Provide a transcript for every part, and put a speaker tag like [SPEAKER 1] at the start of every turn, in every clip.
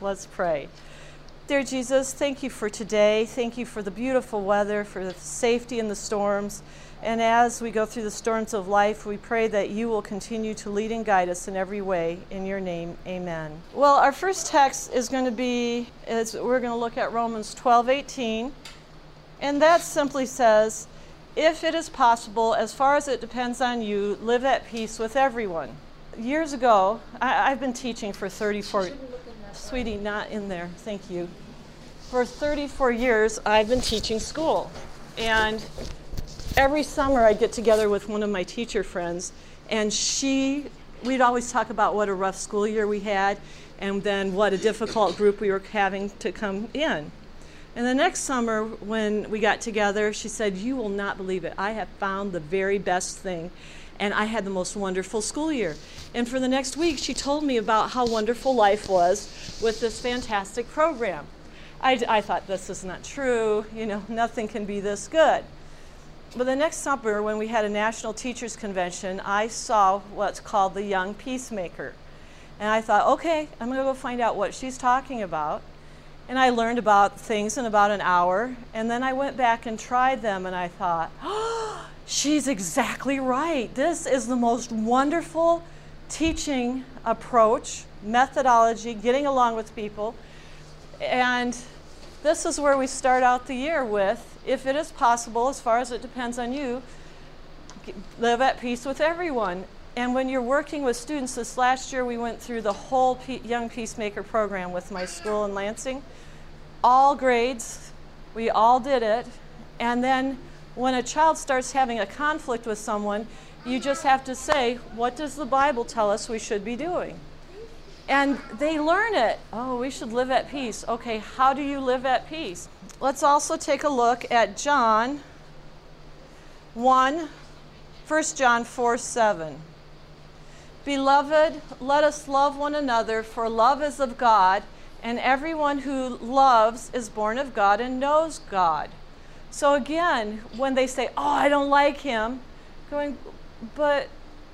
[SPEAKER 1] Let's pray. Dear Jesus, thank you for today. Thank you for the beautiful weather, for the safety in the storms. And as we go through the storms of life, we pray that you will continue to lead and guide us in every way. In your name, amen. Well, our first text is going to be, is we're going to look at Romans 12 18. And that simply says, if it is possible, as far as it depends on you, live at peace with everyone. Years ago, I, have been teaching for 34 Sweetie, not in there. Thank you. For 34 years, I've been teaching school. And every summer, I'd get together with one of my teacher friends, and she, we'd always talk about what a rough school year we had, and then what a difficult group we were having to come in. And the next summer, when we got together, she said, You will not believe it. I have found the very best thing. And I had the most wonderful school year. And for the next week, she told me about how wonderful life was with this fantastic program. I, I thought, this is not true. You know, nothing can be this good. But the next summer, when we had a national teachers convention, I saw what's called the Young Peacemaker. And I thought, okay, I'm going to go find out what she's talking about. And I learned about things in about an hour. And then I went back and tried them, and I thought, oh, she's exactly right. This is the most wonderful teaching approach, methodology, getting along with people. And this is where we start out the year with if it is possible, as far as it depends on you, live at peace with everyone. And when you're working with students, this last year we went through the whole Young Peacemaker program with my school in Lansing. All grades, we all did it. And then when a child starts having a conflict with someone, you just have to say, What does the Bible tell us we should be doing? And they learn it. Oh, we should live at peace. Okay, how do you live at peace? Let's also take a look at John 1, 1 John 4 7. Beloved, let us love one another, for love is of God, and everyone who loves is born of God and knows God. So again, when they say, Oh, I don't like him, going, but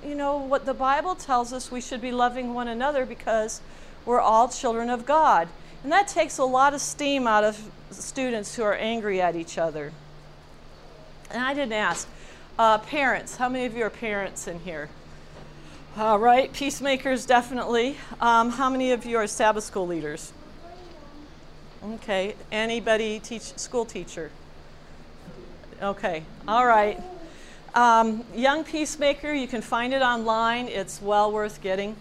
[SPEAKER 1] you know what the Bible tells us we should be loving one another because we're all children of God. And that takes a lot of steam out of students who are angry at each other. And I didn't ask. Uh, parents, how many of you are parents in here? All right, peacemakers, definitely. Um, how many of you are Sabbath school leaders? Okay, anybody teach school teacher? Okay, all right. Um, Young Peacemaker, you can find it online. It's well worth getting.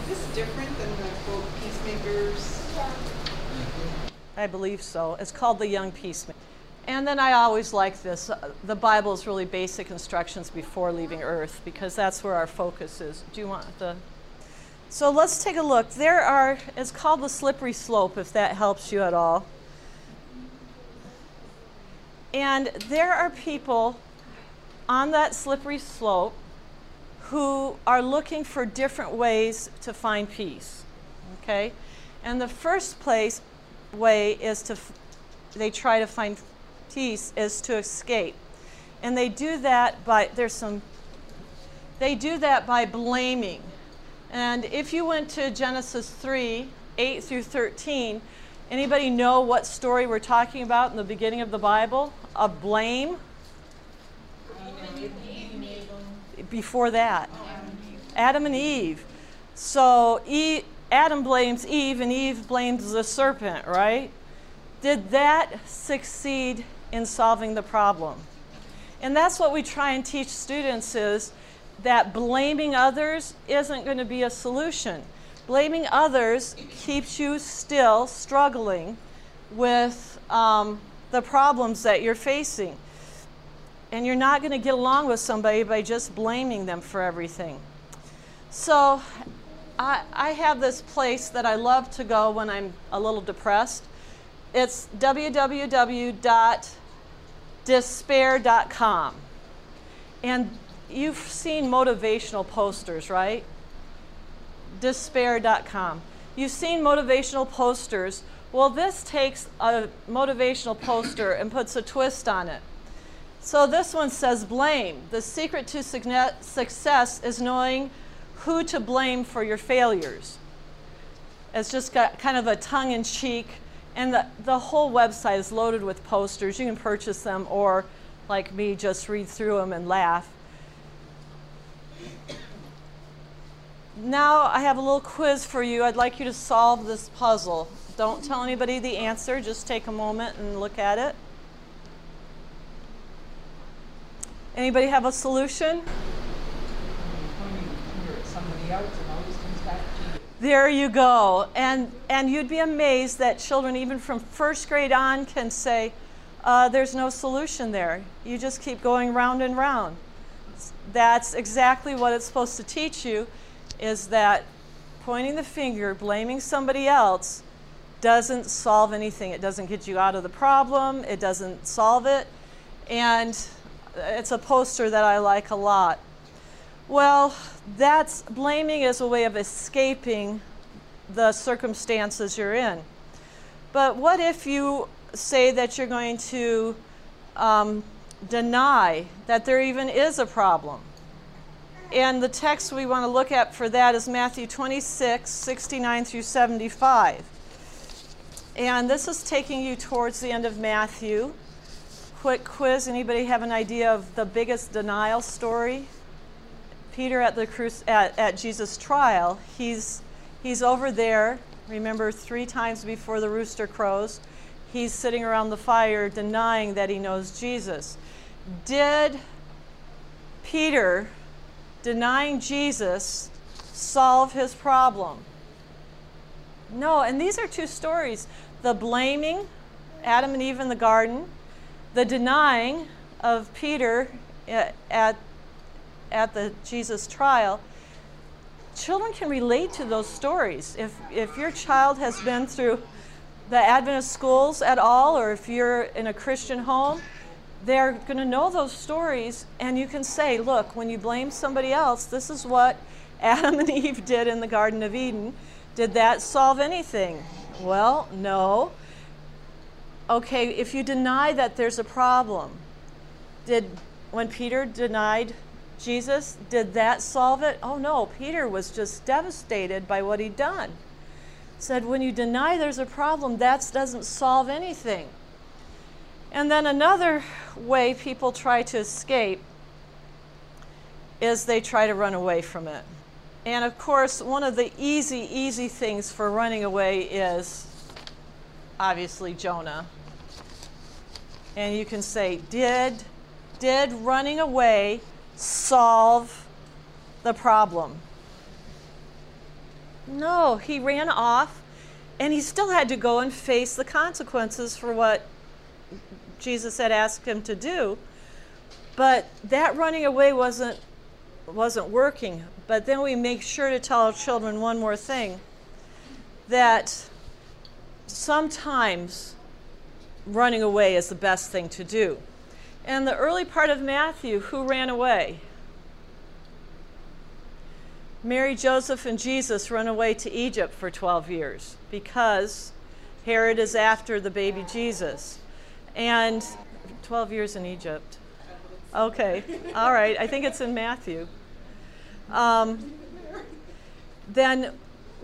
[SPEAKER 2] Is this different than the quote Peacemakers?
[SPEAKER 1] I believe so. It's called the Young Peacemaker. And then I always like this. Uh, the Bible is really basic instructions before leaving Earth because that's where our focus is. Do you want the. So let's take a look. There are, it's called the slippery slope, if that helps you at all. And there are people on that slippery slope who are looking for different ways to find peace. Okay? And the first place way is to they try to find peace is to escape. And they do that by there's some they do that by blaming. And if you went to Genesis 3, 8 through 13, Anybody know what story we're talking about in the beginning of the Bible? Of blame? Before that, Adam and Eve. So Eve, Adam blames Eve, and Eve blames the serpent, right? Did that succeed in solving the problem? And that's what we try and teach students is that blaming others isn't going to be a solution. Blaming others keeps you still struggling with um, the problems that you're facing. And you're not going to get along with somebody by just blaming them for everything. So I, I have this place that I love to go when I'm a little depressed. It's www.despair.com. And you've seen motivational posters, right? despair.com. You've seen motivational posters. Well, this takes a motivational poster and puts a twist on it. So this one says blame. The secret to success is knowing who to blame for your failures. It's just got kind of a tongue in cheek, and the, the whole website is loaded with posters. You can purchase them or, like me, just read through them and laugh. Now I have a little quiz for you. I'd like you to solve this puzzle. Don't tell anybody the answer, just take a moment and look at it. Anybody have a solution? There you go. And, and you'd be amazed that children, even from first grade on, can say, uh, There's no solution there. You just keep going round and round. That's exactly what it's supposed to teach you is that pointing the finger, blaming somebody else, doesn't solve anything. It doesn't get you out of the problem, it doesn't solve it. And it's a poster that I like a lot. Well, that's blaming is a way of escaping the circumstances you're in. But what if you say that you're going to um, deny that there even is a problem? And the text we want to look at for that is Matthew 26, 69 through 75. And this is taking you towards the end of Matthew. Quick quiz anybody have an idea of the biggest denial story? Peter at the cru- at, at Jesus' trial, he's he's over there. Remember, three times before the rooster crows, he's sitting around the fire denying that he knows Jesus. Did Peter denying Jesus solve his problem? No, and these are two stories the blaming Adam and Eve in the garden, the denying of Peter uh, at, at the Jesus trial. Children can relate to those stories. If, if your child has been through the Adventist schools at all, or if you're in a Christian home, they're going to know those stories, and you can say, look, when you blame somebody else, this is what Adam and Eve did in the Garden of Eden. Did that solve anything? Well, no. Okay, if you deny that there's a problem, did when Peter denied Jesus, did that solve it? Oh no, Peter was just devastated by what he'd done. Said, when you deny there's a problem, that doesn't solve anything. And then another way people try to escape is they try to run away from it. And of course, one of the easy, easy things for running away is obviously Jonah. And you can say, did, did running away solve the problem? No, he ran off and he still had to go and face the consequences for what Jesus had asked him to do. But that running away wasn't wasn't working. But then we make sure to tell our children one more thing that sometimes running away is the best thing to do. And the early part of Matthew, who ran away? Mary, Joseph, and Jesus run away to Egypt for 12 years because Herod is after the baby Jesus. And 12 years in Egypt. Okay, all right, I think it's in Matthew. Um, then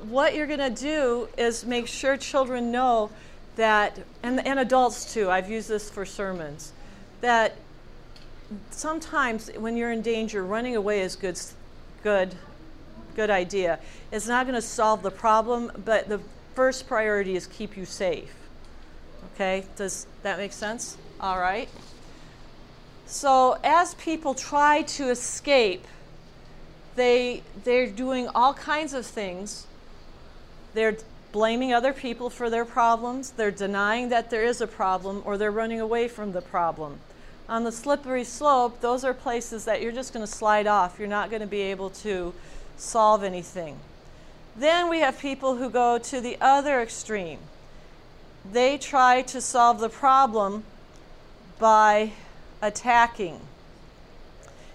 [SPEAKER 1] what you're going to do is make sure children know that, and, and adults too, I've used this for sermons, that sometimes when you're in danger, running away is good, good, good idea. It's not going to solve the problem, but the first priority is keep you safe. Okay, does that make sense? All right. So as people try to escape, they they're doing all kinds of things. They're blaming other people for their problems, they're denying that there is a problem, or they're running away from the problem. On the slippery slope, those are places that you're just going to slide off. You're not going to be able to solve anything. Then we have people who go to the other extreme they try to solve the problem by attacking.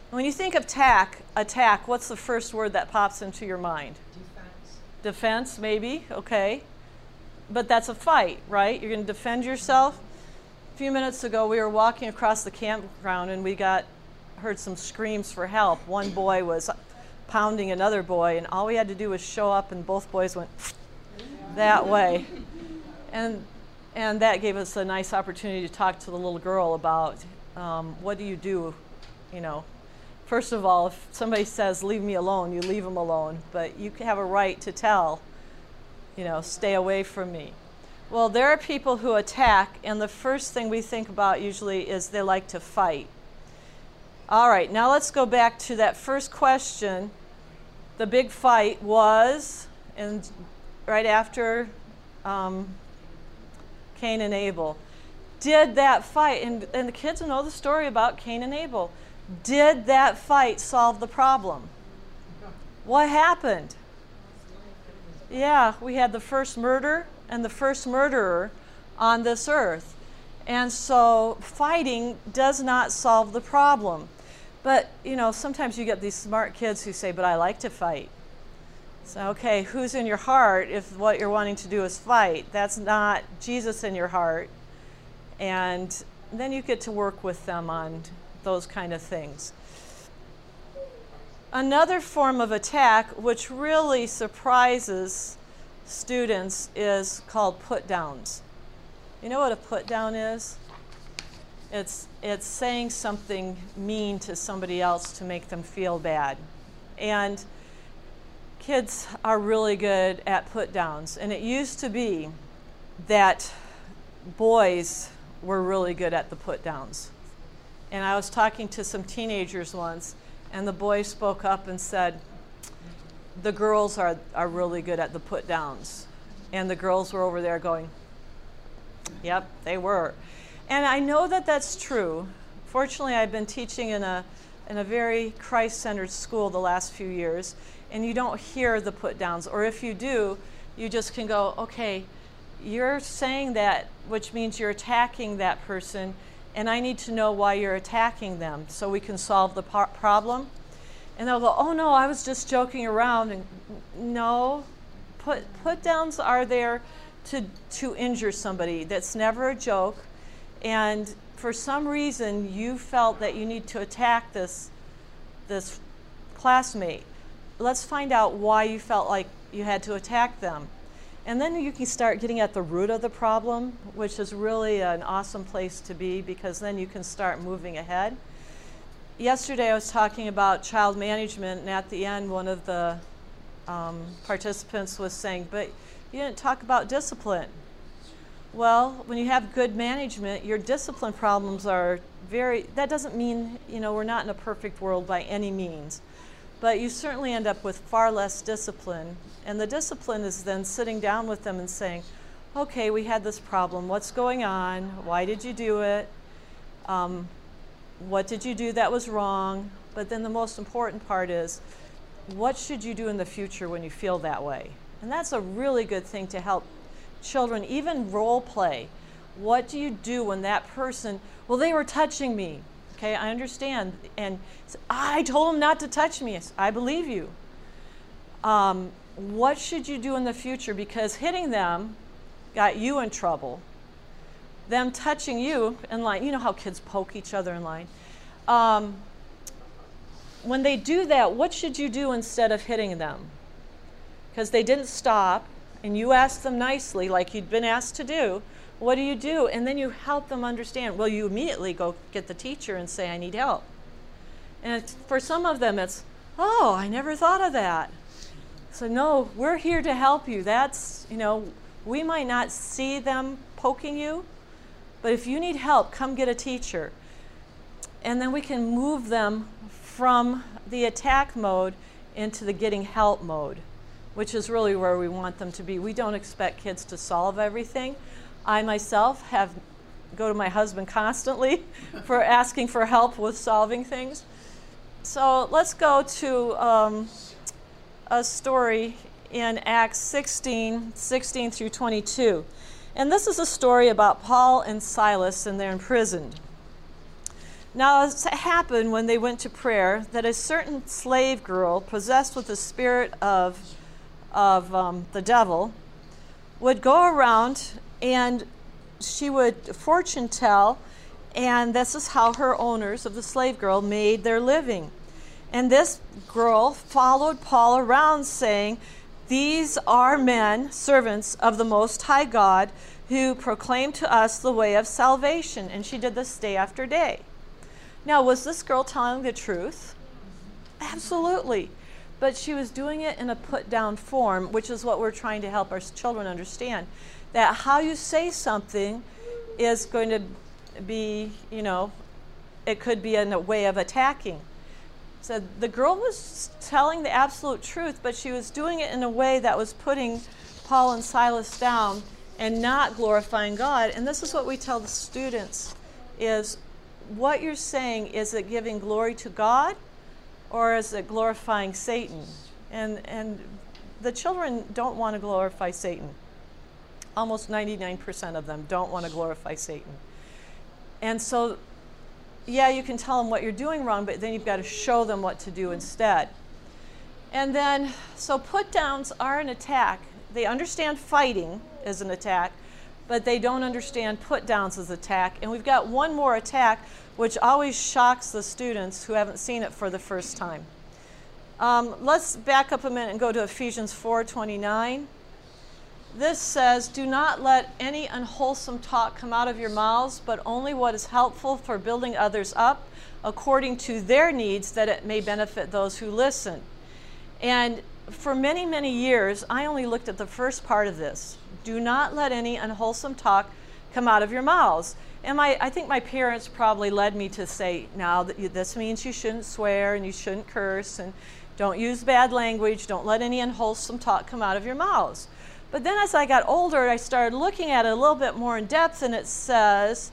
[SPEAKER 1] When you think of attack, attack, what's the first word that pops into your mind?
[SPEAKER 2] Defense.
[SPEAKER 1] Defense, maybe, okay. But that's a fight, right? You're going to defend yourself. A few minutes ago, we were walking across the campground and we got heard some screams for help. One boy was pounding another boy, and all we had to do was show up, and both boys went that way. And, and that gave us a nice opportunity to talk to the little girl about um, what do you do, you know. First of all, if somebody says, leave me alone, you leave them alone. But you have a right to tell, you know, stay away from me. Well, there are people who attack, and the first thing we think about usually is they like to fight. All right, now let's go back to that first question. The big fight was, and right after um, Cain and Abel. Did that fight, and, and the kids know the story about Cain and Abel. Did that fight solve the problem? What happened? Yeah, we had the first murder and the first murderer on this earth. And so fighting does not solve the problem. But, you know, sometimes you get these smart kids who say, but I like to fight. So, okay, who's in your heart if what you're wanting to do is fight? That's not Jesus in your heart. And then you get to work with them on those kind of things. Another form of attack, which really surprises students, is called put downs. You know what a put down is? It's, it's saying something mean to somebody else to make them feel bad. And kids are really good at put downs. And it used to be that boys were really good at the put downs. And I was talking to some teenagers once, and the boy spoke up and said, The girls are, are really good at the put downs. And the girls were over there going, Yep, they were. And I know that that's true. Fortunately, I've been teaching in a, in a very Christ centered school the last few years, and you don't hear the put downs. Or if you do, you just can go, okay, you're saying that, which means you're attacking that person, and I need to know why you're attacking them so we can solve the problem. And they'll go, oh no, I was just joking around. And no, put, put downs are there to, to injure somebody. That's never a joke. And for some reason, you felt that you need to attack this, this classmate let's find out why you felt like you had to attack them. And then you can start getting at the root of the problem, which is really an awesome place to be because then you can start moving ahead. Yesterday I was talking about child management, and at the end, one of the um, participants was saying, But you didn't talk about discipline. Well, when you have good management, your discipline problems are very, that doesn't mean, you know, we're not in a perfect world by any means but you certainly end up with far less discipline. And the discipline is then sitting down with them and saying, okay, we had this problem. What's going on? Why did you do it? Um, what did you do that was wrong? But then the most important part is, what should you do in the future when you feel that way? And that's a really good thing to help children, even role play. What do you do when that person, well, they were touching me. Okay, I understand. And I told him not to touch me. I believe you. Um, what should you do in the future? Because hitting them got you in trouble. Them touching you in line, you know how kids poke each other in line. Um, when they do that, what should you do instead of hitting them? Because they didn't stop, and you asked them nicely, like you'd been asked to do. What do you do? And then you help them understand. Well, you immediately go get the teacher and say, I need help. And for some of them, it's, oh, I never thought of that. So, no, we're here to help you. That's, you know, we might not see them poking you, but if you need help, come get a teacher. And then we can move them from the attack mode into the getting help mode, which is really where we want them to be. We don't expect kids to solve everything, I myself have go to my husband constantly for asking for help with solving things. So let's go to um, a story in Acts 16, 16 through 22. And this is a story about Paul and Silas, and they're imprisoned. Now, it happened when they went to prayer that a certain slave girl, possessed with the spirit of, of um, the devil, would go around and she would fortune tell, and this is how her owners of the slave girl made their living. And this girl followed Paul around saying, These are men, servants of the Most High God, who proclaim to us the way of salvation. And she did this day after day. Now, was this girl telling the truth? Absolutely. But she was doing it in a put down form, which is what we're trying to help our children understand. That how you say something is going to be, you know, it could be a way of attacking. So the girl was telling the absolute truth, but she was doing it in a way that was putting Paul and Silas down and not glorifying God. And this is what we tell the students is what you're saying is it giving glory to God or is it glorifying Satan? And and the children don't want to glorify Satan. Almost 99% of them don't want to glorify Satan. And so yeah, you can tell them what you're doing wrong, but then you've got to show them what to do instead. And then, so put downs are an attack. They understand fighting as an attack, but they don't understand put downs as attack. And we've got one more attack, which always shocks the students who haven't seen it for the first time. Um, let's back up a minute and go to Ephesians 4:29. This says, Do not let any unwholesome talk come out of your mouths, but only what is helpful for building others up according to their needs, that it may benefit those who listen. And for many, many years, I only looked at the first part of this. Do not let any unwholesome talk come out of your mouths. And my, I think my parents probably led me to say, now that this means you shouldn't swear and you shouldn't curse and don't use bad language, don't let any unwholesome talk come out of your mouths. But then as I got older, I started looking at it a little bit more in depth, and it says,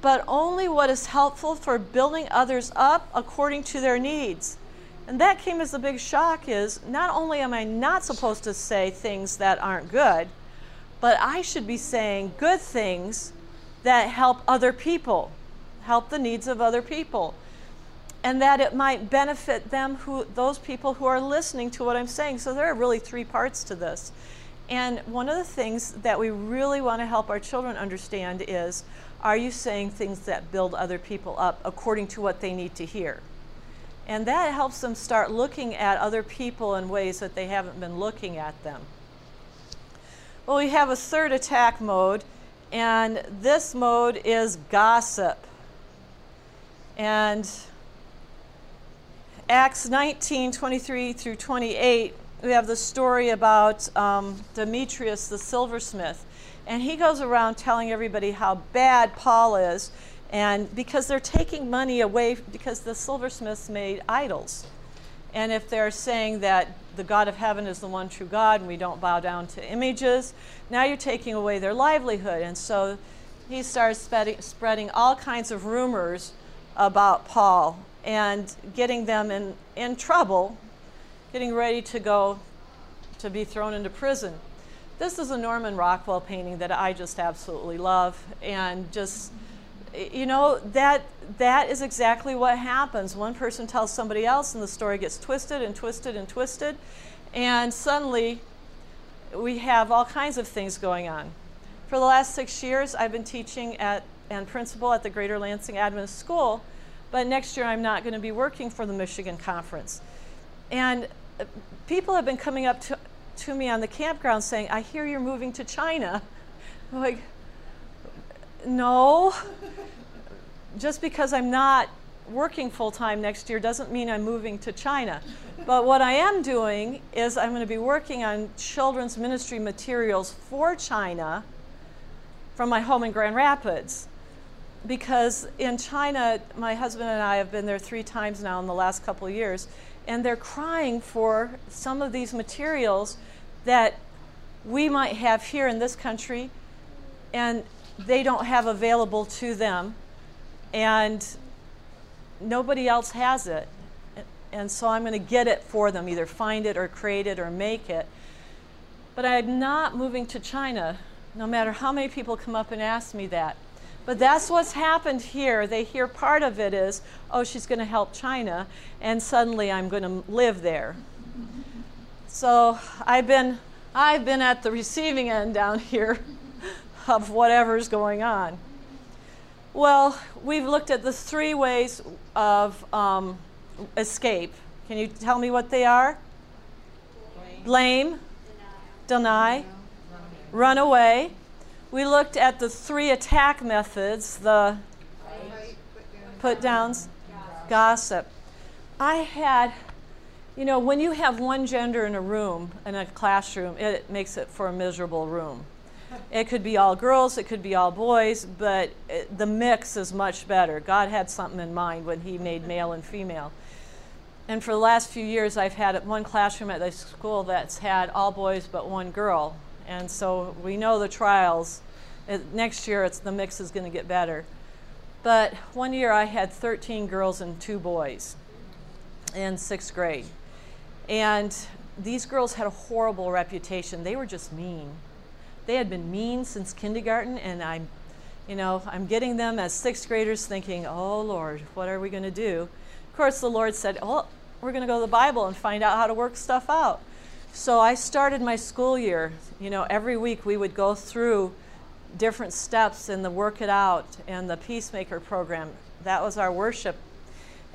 [SPEAKER 1] but only what is helpful for building others up according to their needs. And that came as a big shock is not only am I not supposed to say things that aren't good, but I should be saying good things that help other people, help the needs of other people. And that it might benefit them who those people who are listening to what I'm saying. So there are really three parts to this. And one of the things that we really want to help our children understand is are you saying things that build other people up according to what they need to hear? And that helps them start looking at other people in ways that they haven't been looking at them. Well, we have a third attack mode, and this mode is gossip. And Acts 19 23 through 28 we have the story about um, Demetrius the silversmith. And he goes around telling everybody how bad Paul is, and because they're taking money away, because the silversmiths made idols. And if they're saying that the God of heaven is the one true God and we don't bow down to images, now you're taking away their livelihood. And so he starts spreading, all kinds of rumors about Paul and getting them in, in trouble getting ready to go to be thrown into prison. This is a Norman Rockwell painting that I just absolutely love and just you know that that is exactly what happens. One person tells somebody else and the story gets twisted and twisted and twisted and suddenly we have all kinds of things going on. For the last 6 years I've been teaching at and principal at the Greater Lansing Adventist School, but next year I'm not going to be working for the Michigan Conference. And people have been coming up to, to me on the campground saying, I hear you're moving to China. I'm like, no. Just because I'm not working full time next year doesn't mean I'm moving to China. But what I am doing is I'm going to be working on children's ministry materials for China from my home in Grand Rapids. Because in China, my husband and I have been there three times now in the last couple of years, and they're crying for some of these materials that we might have here in this country and they don't have available to them and nobody else has it. And so i'm going to get it for them either find it or create it or make it. But i'm not moving to china no matter how many people come up and ask me that but that's what's happened here. They hear part of it is, oh, she's going to help China, and suddenly I'm going to live there. So I've been, I've been at the receiving end down here of whatever's going on. Well, we've looked at the three ways of um, escape. Can you tell me what they are?
[SPEAKER 2] Blame,
[SPEAKER 1] Blame, deny, run away. We looked at the three attack methods the put downs, gossip. I had, you know, when you have one gender in a room, in a classroom, it makes it for a miserable room. It could be all girls, it could be all boys, but it, the mix is much better. God had something in mind when He made male and female. And for the last few years, I've had one classroom at the school that's had all boys but one girl. And so we know the trials. It, next year, it's, the mix is going to get better. But one year, I had 13 girls and two boys in sixth grade. And these girls had a horrible reputation. They were just mean. They had been mean since kindergarten, and I'm, you know, I'm getting them as sixth graders thinking, oh Lord, what are we going to do? Of course, the Lord said, oh, we're going to go to the Bible and find out how to work stuff out. So I started my school year. You know, every week we would go through different steps in the Work It Out and the Peacemaker program. That was our worship.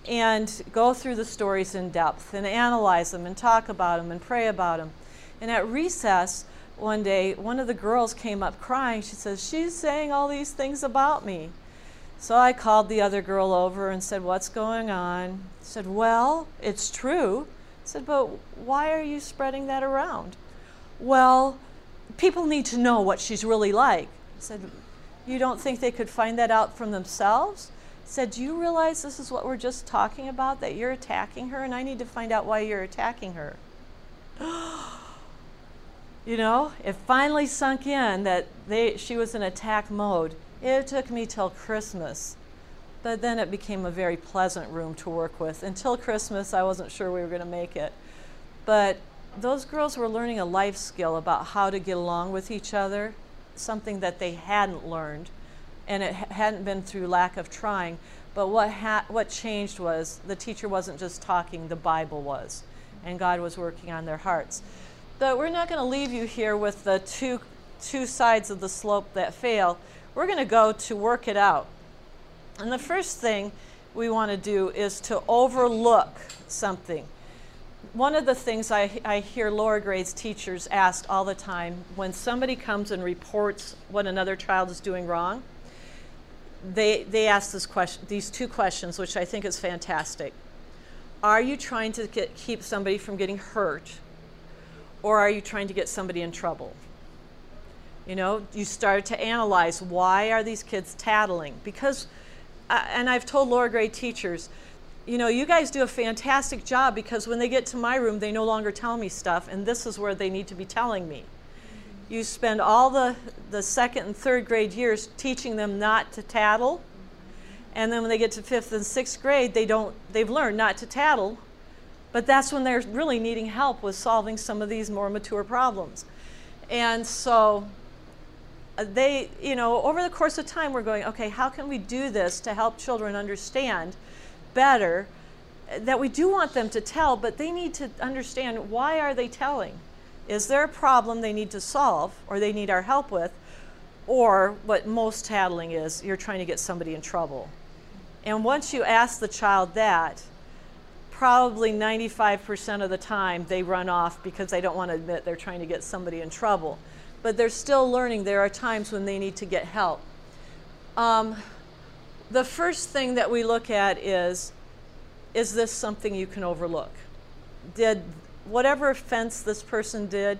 [SPEAKER 1] And go through the stories in depth and analyze them and talk about them and pray about them. And at recess, one day, one of the girls came up crying. She says, She's saying all these things about me. So I called the other girl over and said, What's going on? said, Well, it's true. Said, But why are you spreading that around? Well, people need to know what she's really like. I said, You don't think they could find that out from themselves? I said, Do you realize this is what we're just talking about? That you're attacking her, and I need to find out why you're attacking her. you know, it finally sunk in that they, she was in attack mode. It took me till Christmas. But then it became a very pleasant room to work with. Until Christmas, I wasn't sure we were going to make it. But those girls were learning a life skill about how to get along with each other, something that they hadn't learned, and it hadn't been through lack of trying. But what, ha- what changed was the teacher wasn't just talking, the Bible was, and God was working on their hearts. But we're not going to leave you here with the two, two sides of the slope that fail. We're going to go to work it out. And the first thing we want to do is to overlook something. One of the things I, I hear lower grades teachers ask all the time when somebody comes and reports what another child is doing wrong, they, they ask this question, these two questions, which I think is fantastic. Are you trying to get, keep somebody from getting hurt? or are you trying to get somebody in trouble? You know, you start to analyze why are these kids tattling? Because, and I've told lower grade teachers, you know, you guys do a fantastic job because when they get to my room, they no longer tell me stuff, and this is where they need to be telling me. You spend all the, the second and third grade years teaching them not to tattle, and then when they get to fifth and sixth grade, they don't, they've learned not to tattle, but that's when they're really needing help with solving some of these more mature problems. And so Uh, they, you know, over the course of time, we're going, okay, how can we do this to help children understand better uh, that we do want them to tell, but they need to understand why are they telling? Is there a problem they need to solve or they need our help with? Or what most tattling is, you're trying to get somebody in trouble. And once you ask the child that, probably 95% of the time they run off because they don't want to admit they're trying to get somebody in trouble. But they're still learning. There are times when they need to get help. Um, the first thing that we look at is is this something you can overlook? Did whatever offense this person did,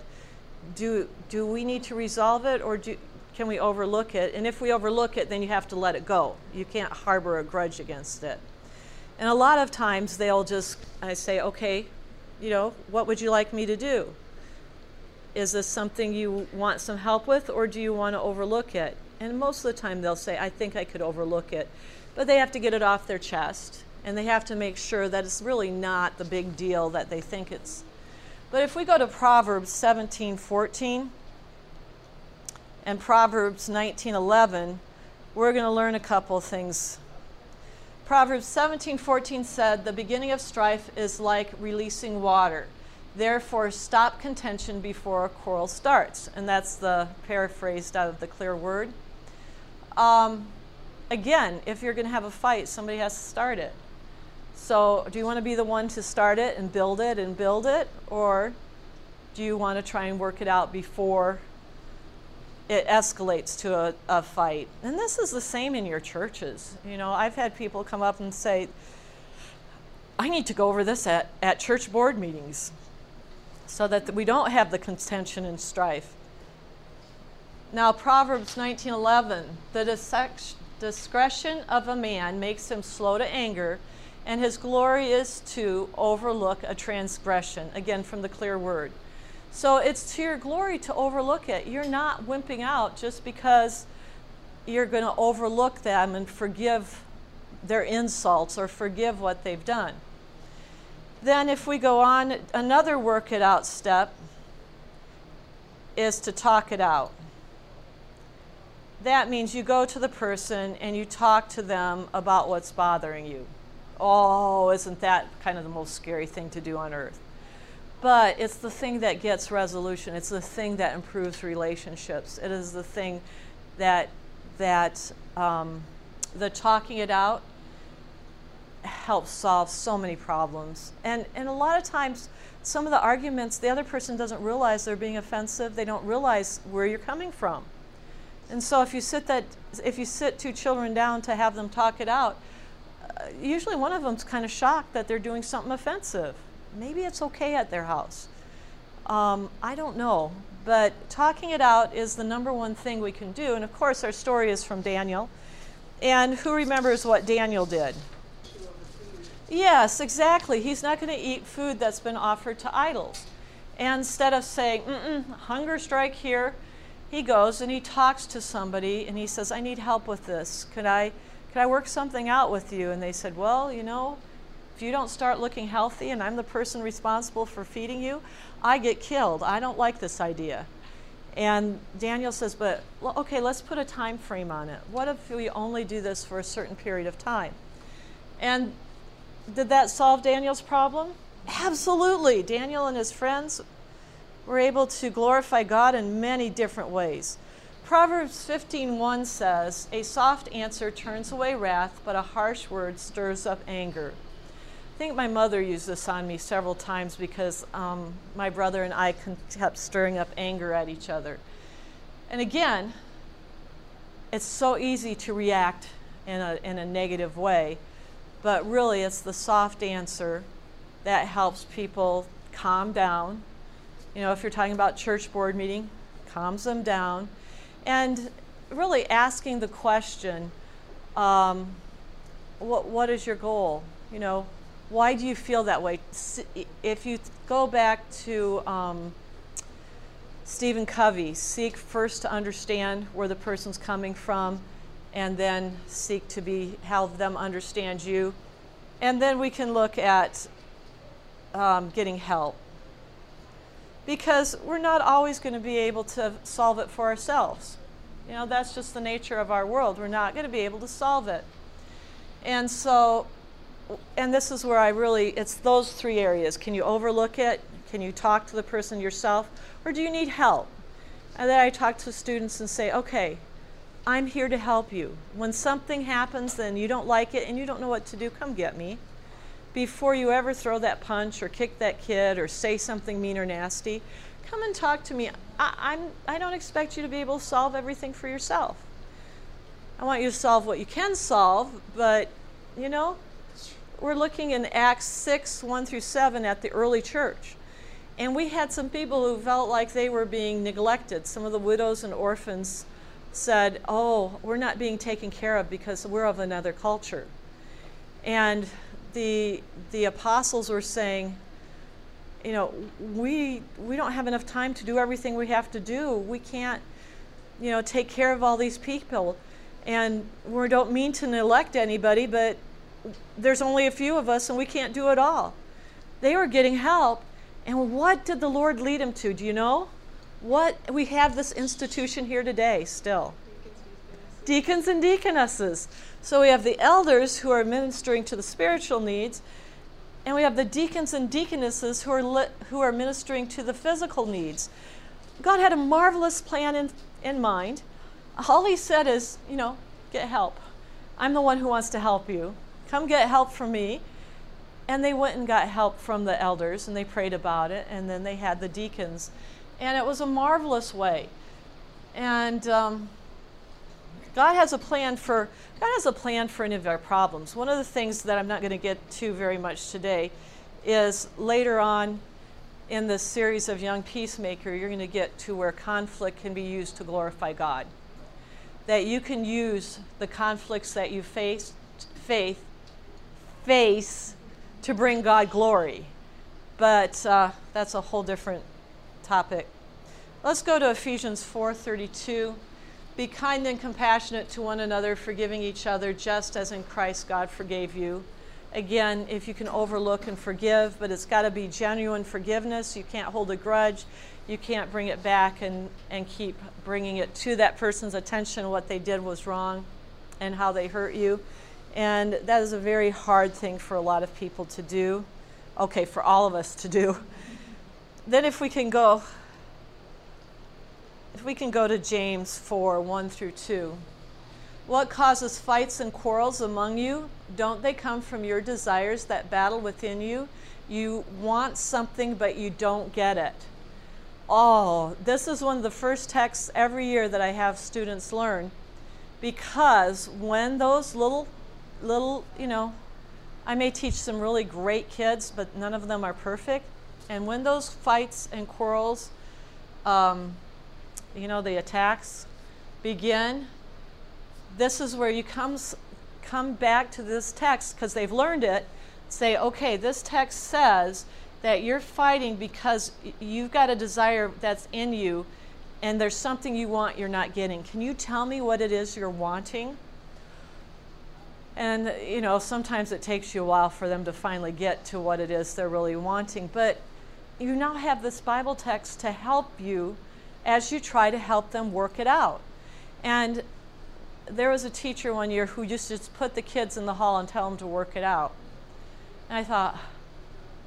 [SPEAKER 1] do, do we need to resolve it or do, can we overlook it? And if we overlook it, then you have to let it go. You can't harbor a grudge against it. And a lot of times they'll just, I say, okay, you know, what would you like me to do? Is this something you want some help with, or do you want to overlook it? And most of the time they'll say, I think I could overlook it. But they have to get it off their chest, and they have to make sure that it's really not the big deal that they think it's. But if we go to Proverbs 17 14 and Proverbs 19 11, we're going to learn a couple things Proverbs 17:14 said, "The beginning of strife is like releasing water. Therefore, stop contention before a quarrel starts." And that's the paraphrased out of the clear word. Um, again, if you're going to have a fight, somebody has to start it. So, do you want to be the one to start it and build it and build it, or do you want to try and work it out before it escalates to a, a fight? And this is the same in your churches. You know, I've had people come up and say, I need to go over this at, at church board meetings so that we don't have the contention and strife. Now, Proverbs 19:11, the discretion of a man makes him slow to anger, and his glory is to overlook a transgression. Again, from the clear word. So it's to your glory to overlook it. You're not wimping out just because you're going to overlook them and forgive their insults or forgive what they've done. Then, if we go on, another work it out step is to talk it out. That means you go to the person and you talk to them about what's bothering you. Oh, isn't that kind of the most scary thing to do on earth? But it's the thing that gets resolution. It's the thing that improves relationships. It is the thing that that um, the talking it out helps solve so many problems. And and a lot of times, some of the arguments the other person doesn't realize they're being offensive. They don't realize where you're coming from. And so if you sit that if you sit two children down to have them talk it out, uh, usually one of them's kind of shocked that they're doing something offensive maybe it's okay at their house. Um, I don't know. But talking it out is the number one thing we can do. And of course, our story is from Daniel. And who remembers what Daniel did? Yes, exactly. He's not going to eat food that's been offered to idols. And instead of saying, mm hunger strike here, he goes and he talks to somebody and he says, I need help with this. Could I, could I work something out with you? And they said, Well, you know, if you don't start looking healthy and I'm the person responsible for feeding you, I get killed. I don't like this idea. And Daniel says, but okay, let's put a time frame on it. What if we only do this for a certain period of time? And did that solve Daniel's problem? Absolutely. Daniel and his friends were able to glorify God in many different ways. Proverbs 15:1 says, "A soft answer turns away wrath, but a harsh word stirs up anger." I think my mother used this on me several times because um, my brother and I kept stirring up anger at each other. And again, it's so easy to react in a, in a negative way, but really it's the soft answer that helps people calm down. You know, if you're talking about church board meeting, calms them down. And really asking the question, um, what, what is your goal? You know, why do you feel that way? If you go back to um, Stephen Covey, seek first to understand where the person's coming from, and then seek to be help them understand you, and then we can look at um, getting help because we're not always going to be able to solve it for ourselves. You know, that's just the nature of our world. We're not going to be able to solve it. And so and this is where I really, it's those three areas. Can you overlook it? Can you talk to the person yourself? Or do you need help? And then I talk to students and say, okay, I'm here to help you. When something happens and you don't like it and you don't know what to do, come get me. Before you ever throw that punch or kick that kid or say something mean or nasty, come and talk to me. I, I'm, I don't expect you to be able to solve everything for yourself. I want you to solve what you can solve, but you know, we're looking in Acts 6 1 through 7 at the early church. And we had some people who felt like they were being neglected. Some of the widows and orphans said, Oh, we're not being taken care of because we're of another culture. And the, the apostles were saying, you know, we, we don't have enough time to do everything we have to do. We can't, you know, take care of all these people. And we don't mean to neglect anybody, but there's only a few of us and we can't do it all. They were getting help. And what did the Lord lead them to? Do you know? What we have this institution here today still. Deacons and deaconesses. So we have the elders who are ministering to the spiritual needs, and we have the deacons and deaconesses who are li- who are ministering to the physical needs. God had a marvelous plan in, in mind. All he said is, you know, get help. I'm the one who wants to help you. Come get help from me. and they went and got help from the elders and they prayed about it, and then they had the deacons. And it was a marvelous way. And um, God has a plan for God has a plan for any of our problems. One of the things that I'm not going to get to very much today is later on in this series of Young Peacemaker, you're going to get to where conflict can be used to glorify God. That you can use the conflicts that you face, faith, face to bring God glory. But uh, that's a whole different topic. Let's go to Ephesians 4:32. Be kind and compassionate to one another, forgiving each other, just as in Christ God forgave you. Again, if you can overlook and forgive, but it's got to be genuine forgiveness. You can't hold a grudge. You can't bring it back and, and keep bringing it to that person's attention what they did was wrong and how they hurt you. And that is a very hard thing for a lot of people to do. Okay, for all of us to do. Then, if we can go if we can go to James 4 1 through 2. What causes fights and quarrels among you? Don't they come from your desires that battle within you? You want something, but you don't get it. Oh, this is one of the first texts every year that I have students learn because when those little, little, you know, I may teach some really great kids, but none of them are perfect. And when those fights and quarrels, um, you know, the attacks begin, this is where you comes, come back to this text because they've learned it. Say, okay, this text says that you're fighting because you've got a desire that's in you and there's something you want you're not getting. Can you tell me what it is you're wanting? And, you know, sometimes it takes you a while for them to finally get to what it is they're really wanting. But you now have this Bible text to help you as you try to help them work it out. And there was a teacher one year who used to just put the kids in the hall and tell them to work it out. And I thought,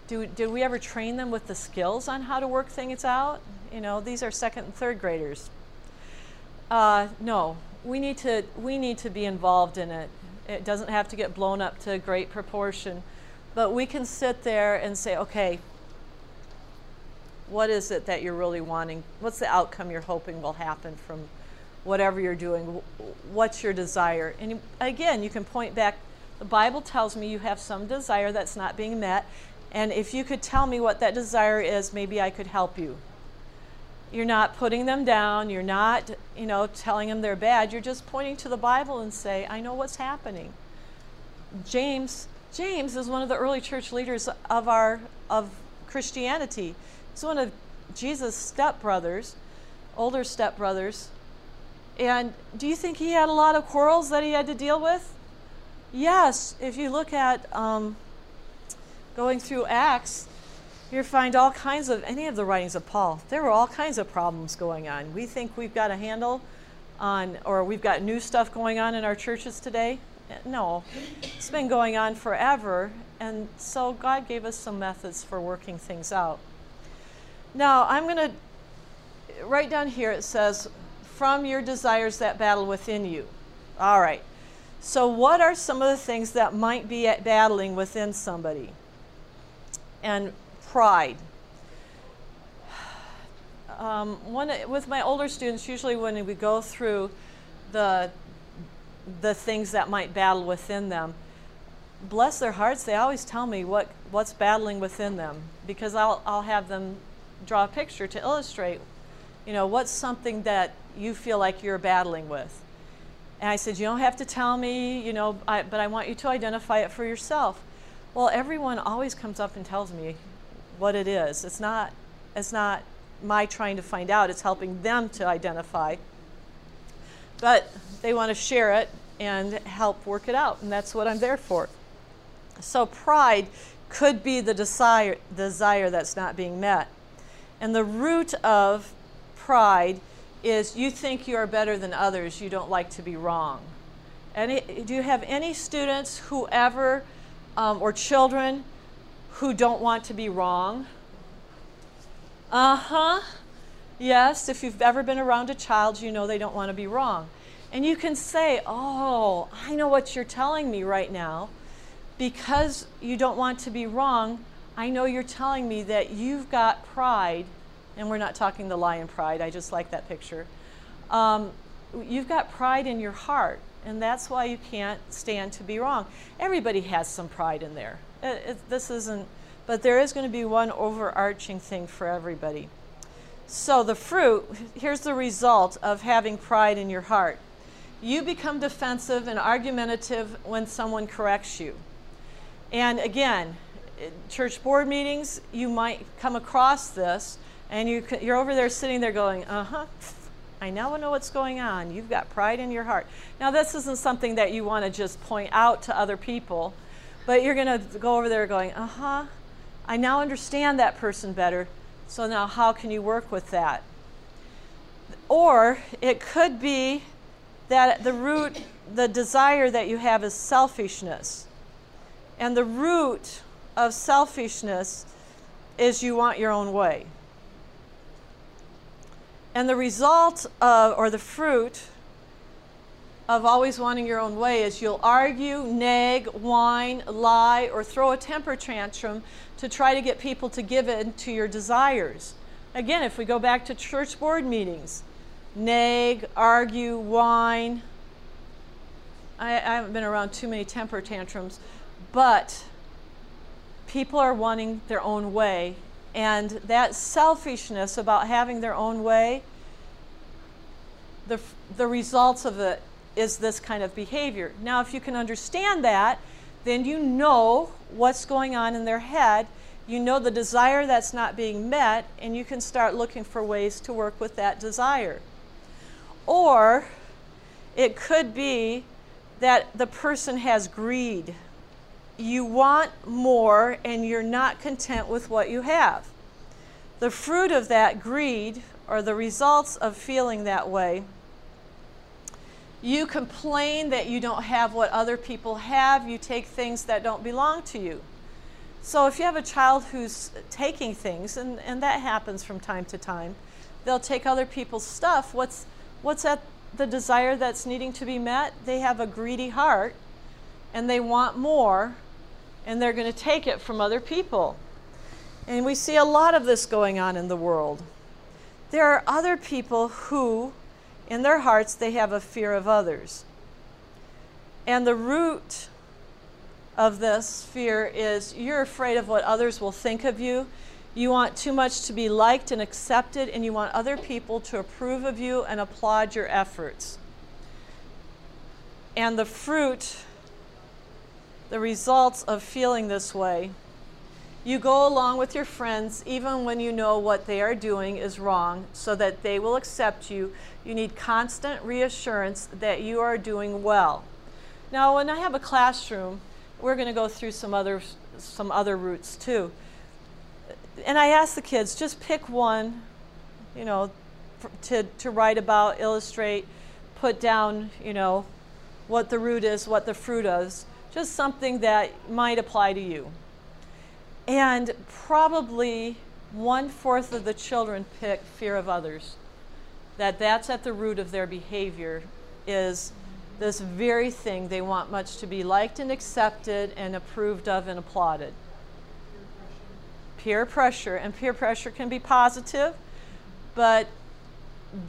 [SPEAKER 1] do, did we ever train them with the skills on how to work things out? You know, these are second and third graders. Uh, no, we need to we need to be involved in it. It doesn't have to get blown up to a great proportion, but we can sit there and say, okay, what is it that you're really wanting? What's the outcome you're hoping will happen from whatever you're doing? What's your desire? And again, you can point back. The Bible tells me you have some desire that's not being met. And if you could tell me what that desire is, maybe I could help you. You're not putting them down. You're not, you know, telling them they're bad. You're just pointing to the Bible and say, I know what's happening. James, James is one of the early church leaders of our of Christianity. He's one of Jesus' stepbrothers, older stepbrothers. And do you think he had a lot of quarrels that he had to deal with? Yes. If you look at um, going through Acts, you find all kinds of any of the writings of Paul. There were all kinds of problems going on. We think we've got a handle on, or we've got new stuff going on in our churches today. No, it's been going on forever. And so God gave us some methods for working things out. Now, I'm going to write down here it says, from your desires that battle within you. All right. So, what are some of the things that might be battling within somebody? And pride. Um, one, with my older students, usually when we go through the, the things that might battle within them, bless their hearts, they always tell me what, what's battling within them because I'll, I'll have them draw a picture to illustrate, you know, what's something that you feel like you're battling with. And I said, you don't have to tell me, you know, I, but I want you to identify it for yourself. Well, everyone always comes up and tells me what it is. It's not, it's not my trying to find out, it's helping them to identify. But they want to share it and help work it out, and that's what I'm there for. So, pride could be the desire, desire that's not being met. And the root of pride is you think you are better than others, you don't like to be wrong. Any, do you have any students, whoever, um, or children who don't want to be wrong? Uh huh. Yes, if you've ever been around a child, you know they don't want to be wrong. And you can say, Oh, I know what you're telling me right now because you don't want to be wrong, I know you're telling me that you've got pride, and we're not talking the lion pride, I just like that picture. Um, you've got pride in your heart, and that's why you can't stand to be wrong. Everybody has some pride in there. It, it, this isn't, but there is going to be one overarching thing for everybody. So, the fruit here's the result of having pride in your heart you become defensive and argumentative when someone corrects you. And again, church board meetings, you might come across this, and you, you're over there sitting there going, uh huh, I now know what's going on. You've got pride in your heart. Now, this isn't something that you want to just point out to other people, but you're going to go over there going, uh huh, I now understand that person better. So now, how can you work with that? Or it could be that the root, the desire that you have is selfishness. And the root of selfishness is you want your own way. And the result of, or the fruit of always wanting your own way is you'll argue, nag, whine, lie, or throw a temper tantrum to try to get people to give in to your desires. Again, if we go back to church board meetings, nag, argue, whine. I, I haven't been around too many temper tantrums, but people are wanting their own way. And that selfishness about having their own way, the, the results of it is this kind of behavior. Now, if you can understand that, then you know what's going on in their head. You know the desire that's not being met, and you can start looking for ways to work with that desire. Or it could be that the person has greed. You want more and you're not content with what you have. The fruit of that greed, or the results of feeling that way, you complain that you don't have what other people have. You take things that don't belong to you. So if you have a child who's taking things, and, and that happens from time to time, they'll take other people's stuff. What's What's that the desire that's needing to be met? They have a greedy heart and they want more and they're going to take it from other people. And we see a lot of this going on in the world. There are other people who, in their hearts, they have a fear of others. And the root of this fear is you're afraid of what others will think of you. You want too much to be liked and accepted, and you want other people to approve of you and applaud your efforts. And the fruit, the results of feeling this way, you go along with your friends even when you know what they are doing is wrong so that they will accept you. You need constant reassurance that you are doing well. Now, when I have a classroom, we're going to go through some other, some other roots too and I ask the kids just pick one, you know, to, to write about, illustrate, put down, you know, what the root is, what the fruit is, just something that might apply to you. And probably one fourth of the children pick fear of others. That that's at the root of their behavior is this very thing they want much to be liked and accepted and approved of and applauded peer pressure, and peer pressure can be positive, but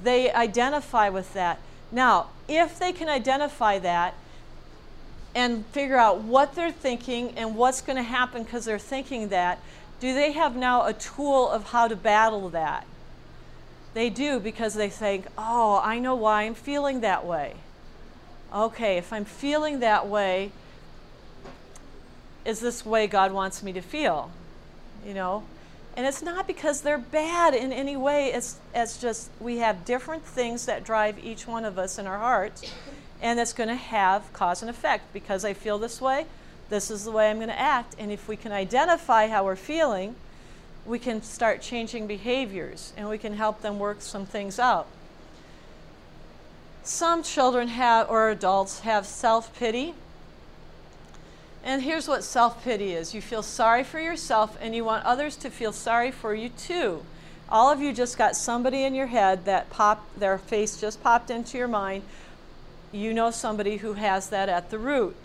[SPEAKER 1] they identify with that. Now, if they can identify that and figure out what they're thinking and what's going to happen because they're thinking that, do they have now a tool of how to battle that? They do because they think, oh, I know why I'm feeling that way. Okay, if I'm feeling that way, is this way God wants me to feel? you know. And it's not because they're bad in any way. It's, it's just we have different things that drive each one of us in our hearts, and it's going to have cause and effect. Because I feel this way, this is the way I'm going to act. And if we can identify how we're feeling, we can start changing behaviors and we can help them work some things out. Some children have, or adults have self pity and here's what self pity is you feel sorry for yourself and you want others to feel sorry for you too. All of you just got somebody in your head that popped, their face just popped into your mind. You know somebody who has that at the root.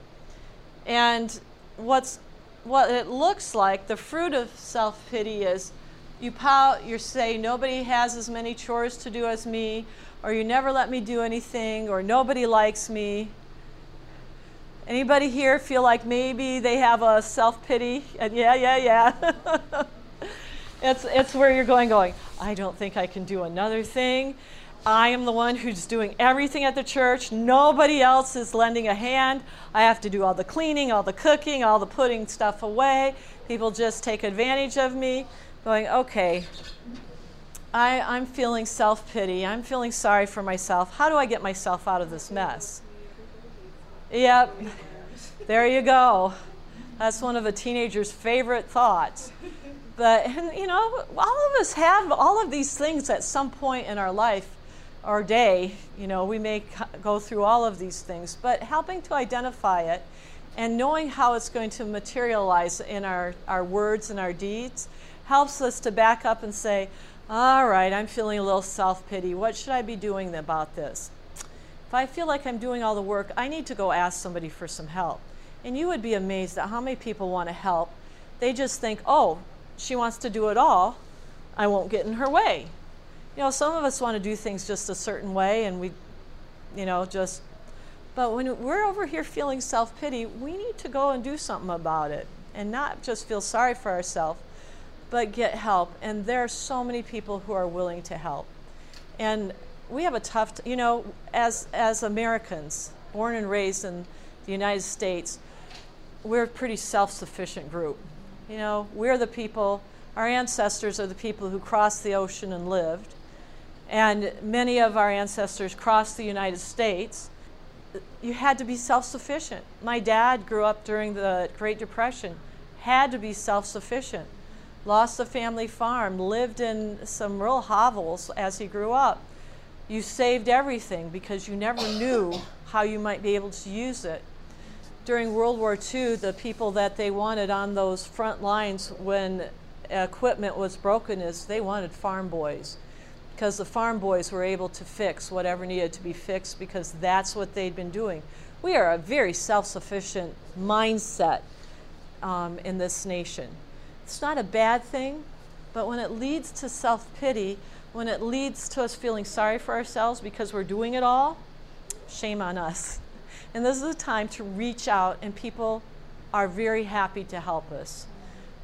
[SPEAKER 1] And what's what it looks like, the fruit of self pity is you pout, you say, nobody has as many chores to do as me, or you never let me do anything, or nobody likes me. Anybody here feel like maybe they have a self pity? And yeah, yeah, yeah. it's, it's where you're going, going, I don't think I can do another thing. I am the one who's doing everything at the church. Nobody else is lending a hand. I have to do all the cleaning, all the cooking, all the putting stuff away. People just take advantage of me, going, okay, I, I'm feeling self pity. I'm feeling sorry for myself. How do I get myself out of this mess? Yep, there you go. That's one of a teenager's favorite thoughts. But, you know, all of us have all of these things at some point in our life our day, you know, we may go through all of these things, but helping to identify it and knowing how it's going to materialize in our, our words and our deeds helps us to back up and say, all right, I'm feeling a little self pity. What should I be doing about this? If I feel like I'm doing all the work, I need to go ask somebody for some help. And you would be amazed at how many people want to help. They just think, oh, she wants to do it all. I won't get in her way you know, some of us want to do things just a certain way and we, you know, just, but when we're over here feeling self pity, we need to go and do something about it and not just feel sorry for ourselves, but get help. And there are so many people who are willing to help. And we have a tough, t- you know, as, as Americans, born and raised in the United States, we're a pretty self sufficient group. You know, we're the people, our ancestors are the people who crossed the ocean and lived. And many of our ancestors crossed the United States. You had to be self sufficient. My dad grew up during the Great Depression, had to be self sufficient. Lost the family farm, lived in some real hovels as he grew up. You saved everything because you never knew how you might be able to use it. During World War II, the people that they wanted on those front lines when equipment was broken is they wanted farm boys because the farm boys were able to fix whatever needed to be fixed because that's what they'd been doing. We are a very self sufficient mindset um, in this nation. It's not a bad thing, but when it leads to self pity, when it leads to us feeling sorry for ourselves because we're doing it all, shame on us. And this is a time to reach out, and people are very happy to help us,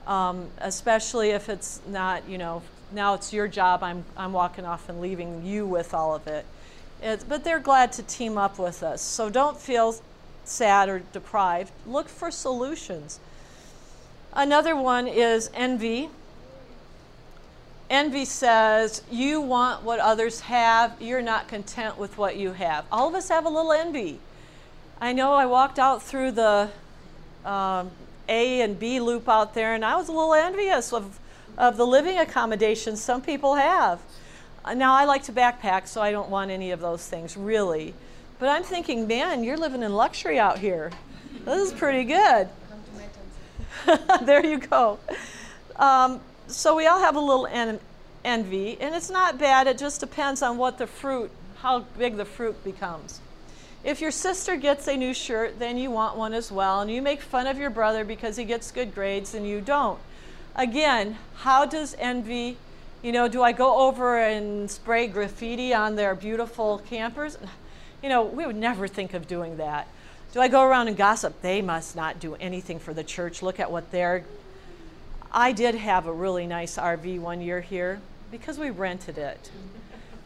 [SPEAKER 1] um, especially if it's not, you know, now it's your job. I'm, I'm walking off and leaving you with all of it. it. But they're glad to team up with us. So don't feel sad or deprived. Look for solutions. Another one is envy. Envy says, You want what others have, you're not content with what you have. All of us have a little envy. I know I walked out through the um, A and B loop out there, and I was a little envious of of the living accommodations some people have. Now, I like to backpack, so I don't want any of those things, really. But I'm thinking, man, you're living in luxury out here. This is pretty good. there you go. Um, so we all have a little en- envy, and it's not bad. It just depends on what the fruit, how big the fruit becomes. If your sister gets a new shirt, then you want one as well, and you make fun of your brother because he gets good grades and you don't again, how does envy, you know, do I go over and spray graffiti on their beautiful campers? You know, we would never think of doing that. Do I go around and gossip? They must not do anything for the church. Look at what they're. I did have a really nice RV one year here because we rented it.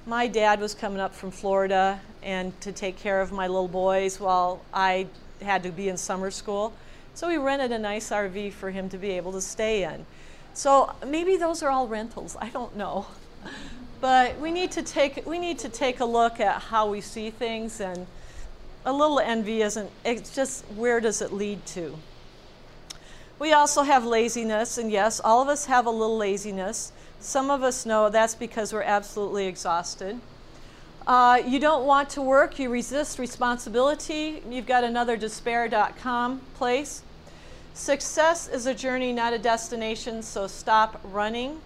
[SPEAKER 1] My dad was coming up from Florida and to take care of my little boys while I had to be in summer school. So we rented a nice RV for him to be able to stay in. So maybe those are all rentals. I don't know. But we need to take we need to take a look at how we see things and a little envy isn't it's just where does it lead to? We also have laziness and yes, all of us have a little laziness. Some of us know that's because we're absolutely exhausted. Uh, you don't want to work, you resist responsibility. You've got another despair.com place. Success is a journey, not a destination, so stop running.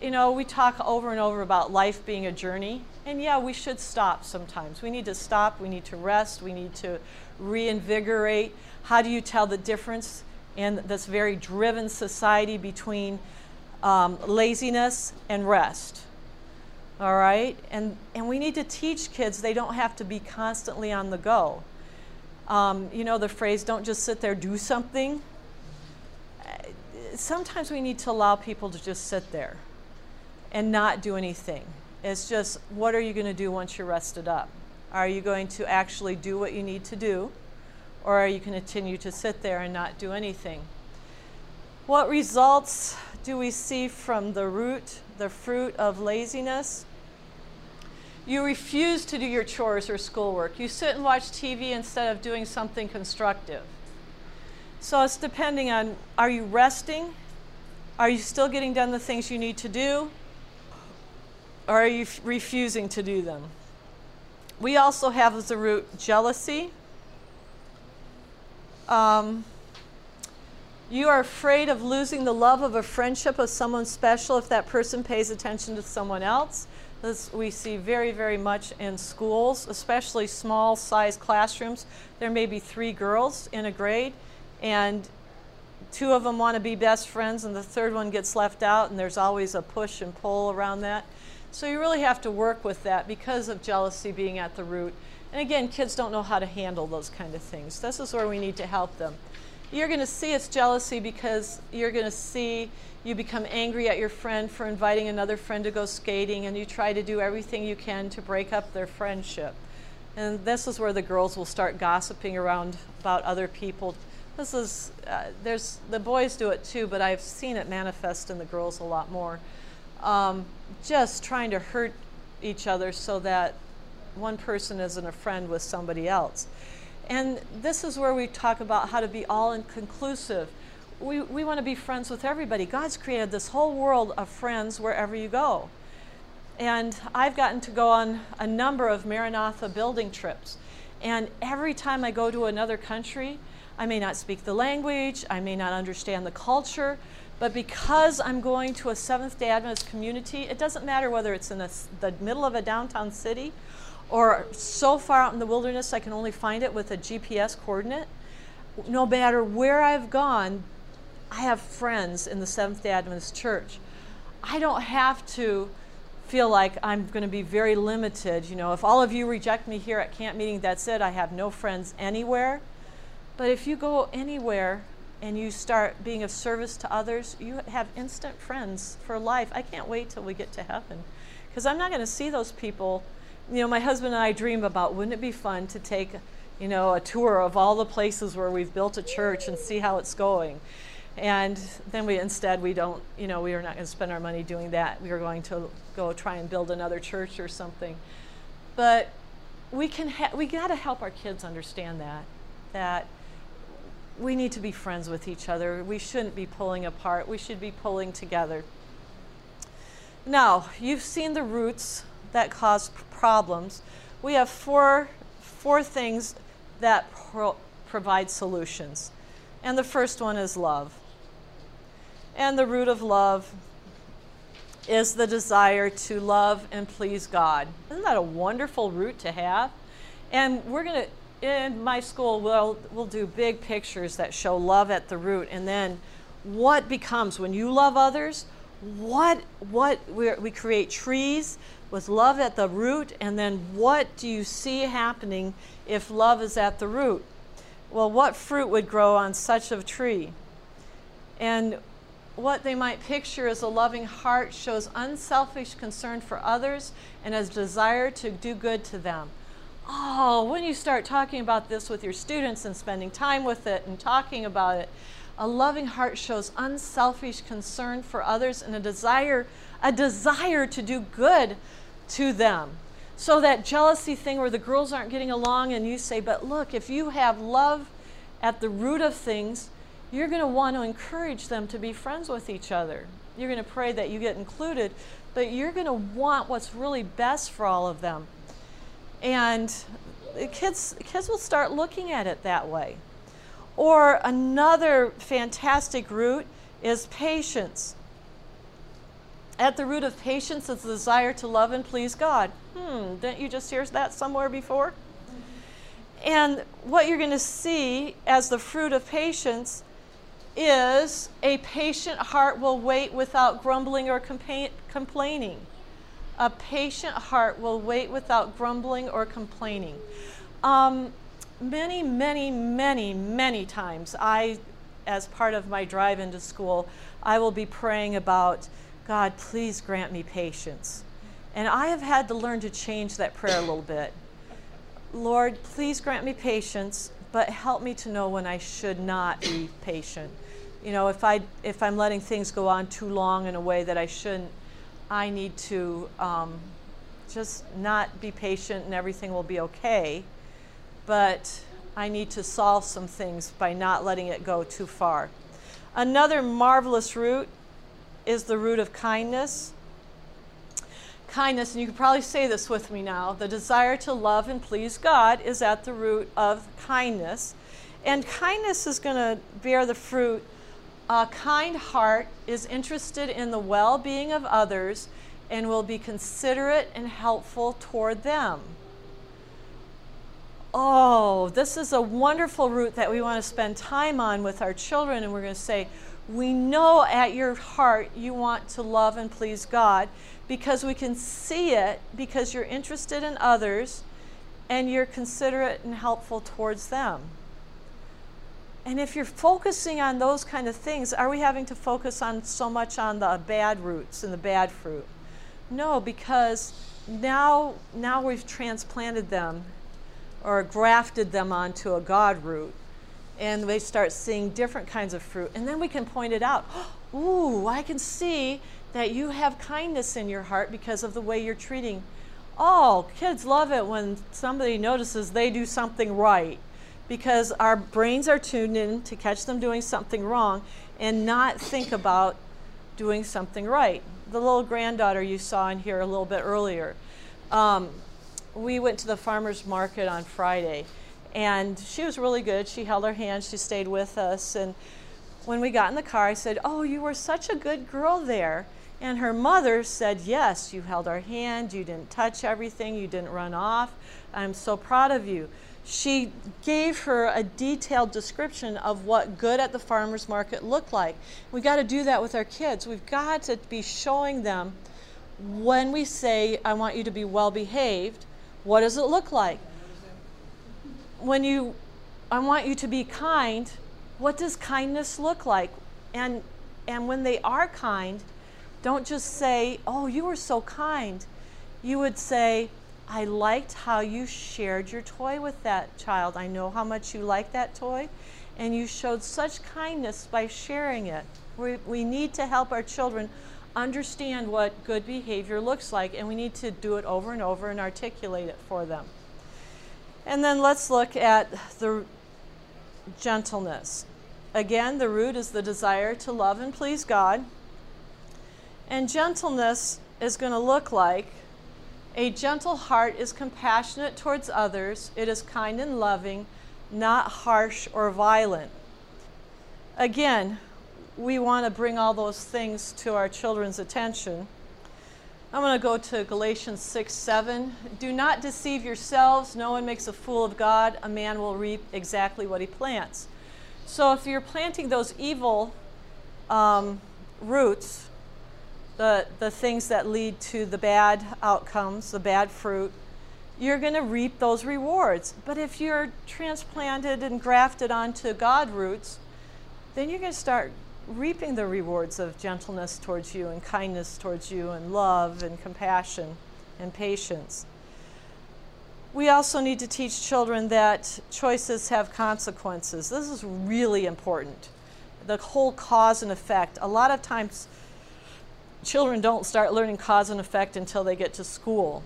[SPEAKER 1] You know, we talk over and over about life being a journey. And yeah, we should stop sometimes. We need to stop, we need to rest, we need to reinvigorate. How do you tell the difference in this very driven society between um, laziness and rest? All right? And, and we need to teach kids they don't have to be constantly on the go. Um, you know the phrase, don't just sit there, do something? Sometimes we need to allow people to just sit there and not do anything. It's just, what are you going to do once you're rested up? Are you going to actually do what you need to do? Or are you going to continue to sit there and not do anything? What results do we see from the root, the fruit of laziness? You refuse to do your chores or schoolwork. You sit and watch TV instead of doing something constructive. So it's depending on are you resting? Are you still getting done the things you need to do? Or are you refusing to do them? We also have as a root jealousy. Um, you are afraid of losing the love of a friendship of someone special if that person pays attention to someone else. This we see very, very much in schools, especially small size classrooms. There may be three girls in a grade, and two of them want to be best friends, and the third one gets left out, and there's always a push and pull around that. So you really have to work with that because of jealousy being at the root. And again, kids don't know how to handle those kind of things. This is where we need to help them. You're going to see it's jealousy because you're going to see you become angry at your friend for inviting another friend to go skating, and you try to do everything you can to break up their friendship. And this is where the girls will start gossiping around about other people. This is, uh, there's, the boys do it too, but I've seen it manifest in the girls a lot more um, just trying to hurt each other so that one person isn't a friend with somebody else. And this is where we talk about how to be all inclusive. We, we want to be friends with everybody. God's created this whole world of friends wherever you go. And I've gotten to go on a number of Maranatha building trips. And every time I go to another country, I may not speak the language, I may not understand the culture, but because I'm going to a Seventh day Adventist community, it doesn't matter whether it's in the middle of a downtown city or so far out in the wilderness I can only find it with a GPS coordinate. No matter where I've gone, I have friends in the Seventh day Adventist church. I don't have to feel like I'm going to be very limited. You know, if all of you reject me here at camp meeting, that's it. I have no friends anywhere. But if you go anywhere, and you start being of service to others, you have instant friends for life. I can't wait till we get to heaven because I'm not going to see those people. You know, my husband and I dream about wouldn't it be fun to take, you know, a tour of all the places where we've built a church and see how it's going. And then we instead we don't, you know, we are not going to spend our money doing that. We are going to go try and build another church or something. But we can we got to help our kids understand that that we need to be friends with each other. We shouldn't be pulling apart. We should be pulling together. Now, you've seen the roots that cause problems. We have four, four things that pro- provide solutions. And the first one is love. And the root of love is the desire to love and please God. Isn't that a wonderful root to have? And we're going to in my school, we'll, we'll do big pictures that show love at the root. And then what becomes when you love others, what, what we create trees with love at the root, and then what do you see happening if love is at the root? Well, what fruit would grow on such a tree? And what they might picture as a loving heart shows unselfish concern for others and a desire to do good to them oh, when you start talking about this with your students and spending time with it and talking about it, a loving heart shows unselfish concern for others and a desire a desire to do good to them. So that jealousy thing where the girls aren't getting along and you say, "But look, if you have love at the root of things, you're going to want to encourage them to be friends with each other. You're going to pray that you get included, but you're going to want what's really best for all of them." And kids, kids will start looking at it that way. Or another fantastic root is patience. At the root of patience is the desire to love and please God. Hmm, didn't you just hear that somewhere before? And what you're going to see as the fruit of patience is a patient heart will wait without grumbling or compa- complaining. A patient heart will wait without grumbling or complaining. Um, many, many, many, many times, I, as part of my drive into school, I will be praying about, God, please grant me patience. And I have had to learn to change that prayer a little bit. Lord, please grant me patience, but help me to know when I should not be patient. You know, if I if I'm letting things go on too long in a way that I shouldn't, I need to um, just not be patient and everything will be okay. But I need to solve some things by not letting it go too far. Another marvelous root is the root of kindness. Kindness, and you can probably say this with me now the desire to love and please God is at the root of kindness. And kindness is going to bear the fruit. A kind heart is interested in the well being of others and will be considerate and helpful toward them. Oh, this is a wonderful root that we want to spend time on with our children, and we're going to say, we know at your heart you want to love and please God because we can see it because you're interested in others and you're considerate and helpful towards them. And if you're focusing on those kind of things, are we having to focus on so much on the bad roots and the bad fruit? No, because now now we've transplanted them or grafted them onto a God root. And they start seeing different kinds of fruit. And then we can point it out. Ooh, I can see that you have kindness in your heart because of the way you're treating. Oh, kids love it when somebody notices they do something right because our brains are tuned in to catch them doing something wrong and not think about doing something right. The little granddaughter you saw in here a little bit earlier. Um, we went to the farmer's market on Friday, and she was really good. She held our hand, she stayed with us. And when we got in the car, I said, Oh, you were such a good girl there. And her mother said, Yes, you held our hand, you didn't touch everything, you didn't run off. I'm so proud of you. She gave her a detailed description of what good at the farmer's market looked like. We got to do that with our kids. We've got to be showing them when we say, I want you to be well behaved, what does it look like? When you, I want you to be kind, what does kindness look like? And, and when they are kind, don't just say, Oh, you were so kind. You would say, I liked how you shared your toy with that child. I know how much you like that toy, and you showed such kindness by sharing it. We, we need to help our children understand what good behavior looks like, and we need to do it over and over and articulate it for them. And then let's look at the gentleness. Again, the root is the desire to love and please God. And gentleness is going to look like a gentle heart is compassionate towards others, it is kind and loving, not harsh or violent. Again, we want to bring all those things to our children's attention. I'm going to go to Galatians 6 7. Do not deceive yourselves. No one makes a fool of God. A man will reap exactly what he plants. So if you're planting those evil um, roots, the, the things that lead to the bad outcomes, the bad fruit, you're going to reap those rewards. But if you're transplanted and grafted onto God roots, then you're going to start reaping the rewards of gentleness towards you and kindness towards you and love and compassion and patience. We also need to teach children that choices have consequences. This is really important. The whole cause and effect. A lot of times, children don't start learning cause and effect until they get to school.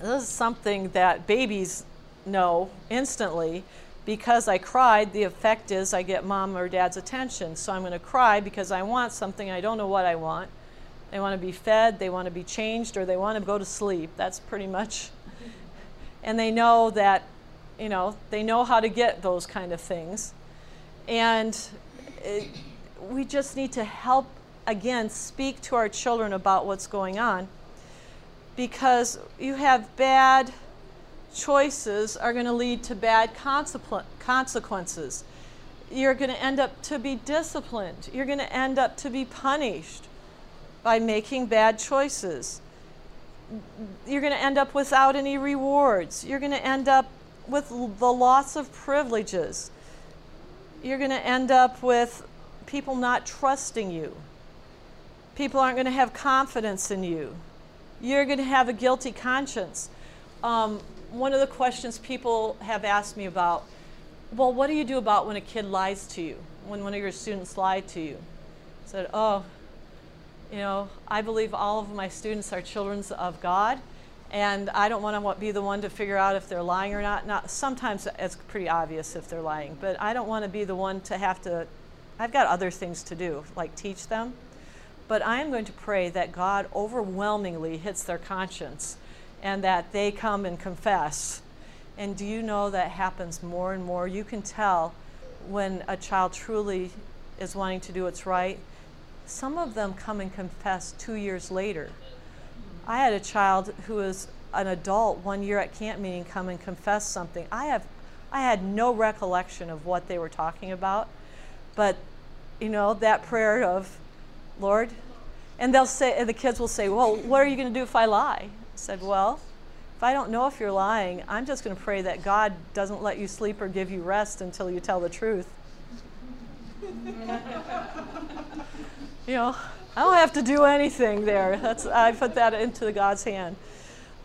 [SPEAKER 1] This is something that babies know instantly because I cried, the effect is I get mom or dad's attention. So I'm going to cry because I want something, I don't know what I want. They want to be fed, they want to be changed, or they want to go to sleep. That's pretty much. And they know that, you know, they know how to get those kind of things. And it, we just need to help again, speak to our children about what's going on because you have bad choices are going to lead to bad consequences. You're going to end up to be disciplined. You're going to end up to be punished by making bad choices. You're going to end up without any rewards. You're going to end up with the loss of privileges. You're going to end up with people not trusting you. People aren't going to have confidence in you. You're going to have a guilty conscience. Um, one of the questions people have asked me about well, what do you do about when a kid lies to you? When one of your students lied to you? I said, oh, you know, I believe all of my students are children of God, and I don't want to be the one to figure out if they're lying or not. Not sometimes it's pretty obvious if they're lying, but I don't want to be the one to have to. I've got other things to do, like teach them. But I am going to pray that God overwhelmingly hits their conscience and that they come and confess. And do you know that happens more and more? You can tell when a child truly is wanting to do what's right. Some of them come and confess two years later. I had a child who was an adult one year at camp meeting come and confess something. I have I had no recollection of what they were talking about, but you know, that prayer of Lord, and they'll say and the kids will say, "Well, what are you going to do if I lie?" said, Well, if I don't know if you're lying, I'm just going to pray that God doesn't let you sleep or give you rest until you tell the truth. you know, I don't have to do anything there. That's, I put that into God's hand.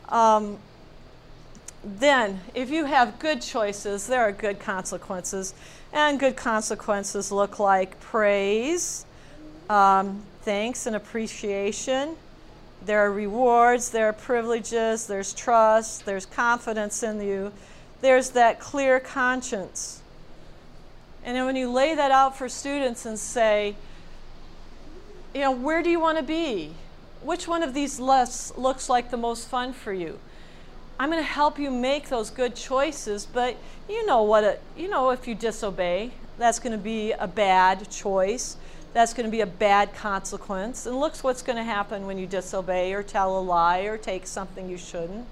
[SPEAKER 1] Um, then, if you have good choices, there are good consequences. And good consequences look like praise, um, thanks, and appreciation there are rewards, there are privileges, there's trust, there's confidence in you, there's that clear conscience. And then when you lay that out for students and say, you know, where do you want to be? Which one of these lists looks like the most fun for you? I'm going to help you make those good choices, but you know what it, you know if you disobey, that's going to be a bad choice that's going to be a bad consequence. And look what's going to happen when you disobey or tell a lie or take something you shouldn't.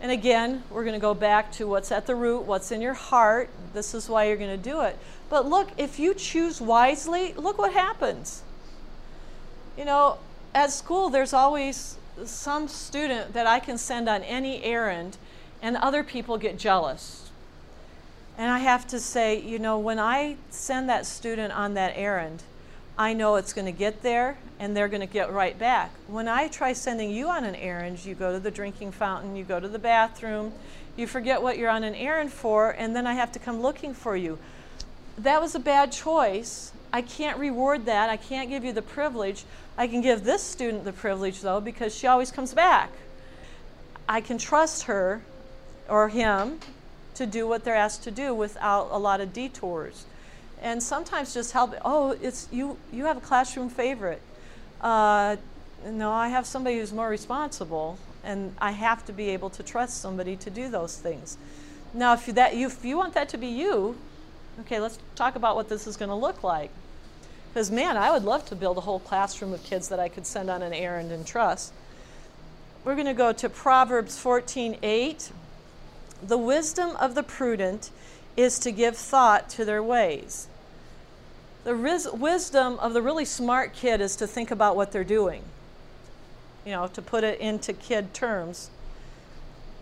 [SPEAKER 1] And again, we're going to go back to what's at the root, what's in your heart. This is why you're going to do it. But look, if you choose wisely, look what happens. You know, at school, there's always some student that I can send on any errand, and other people get jealous. And I have to say, you know, when I send that student on that errand, I know it's going to get there and they're going to get right back. When I try sending you on an errand, you go to the drinking fountain, you go to the bathroom, you forget what you're on an errand for, and then I have to come looking for you. That was a bad choice. I can't reward that. I can't give you the privilege. I can give this student the privilege, though, because she always comes back. I can trust her or him to do what they're asked to do without a lot of detours and sometimes just help. Oh, it's you. You have a classroom favorite. Uh, no, I have somebody who's more responsible, and I have to be able to trust somebody to do those things. Now, if you, that you, if you want that to be you, okay, let's talk about what this is going to look like. Because man, I would love to build a whole classroom of kids that I could send on an errand and trust. We're going to go to Proverbs 14:8. The wisdom of the prudent is to give thought to their ways. The wisdom of the really smart kid is to think about what they're doing. You know, to put it into kid terms,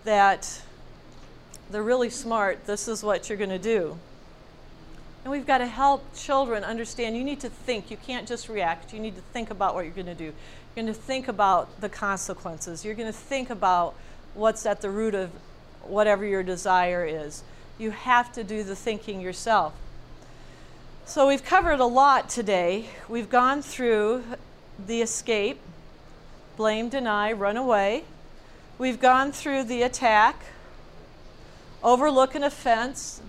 [SPEAKER 1] that they're really smart, this is what you're going to do. And we've got to help children understand you need to think. You can't just react. You need to think about what you're going to do. You're going to think about the consequences. You're going to think about what's at the root of whatever your desire is. You have to do the thinking yourself. So we've covered a lot today. We've gone through the escape, blame, deny, run away. We've gone through the attack, overlook an offense.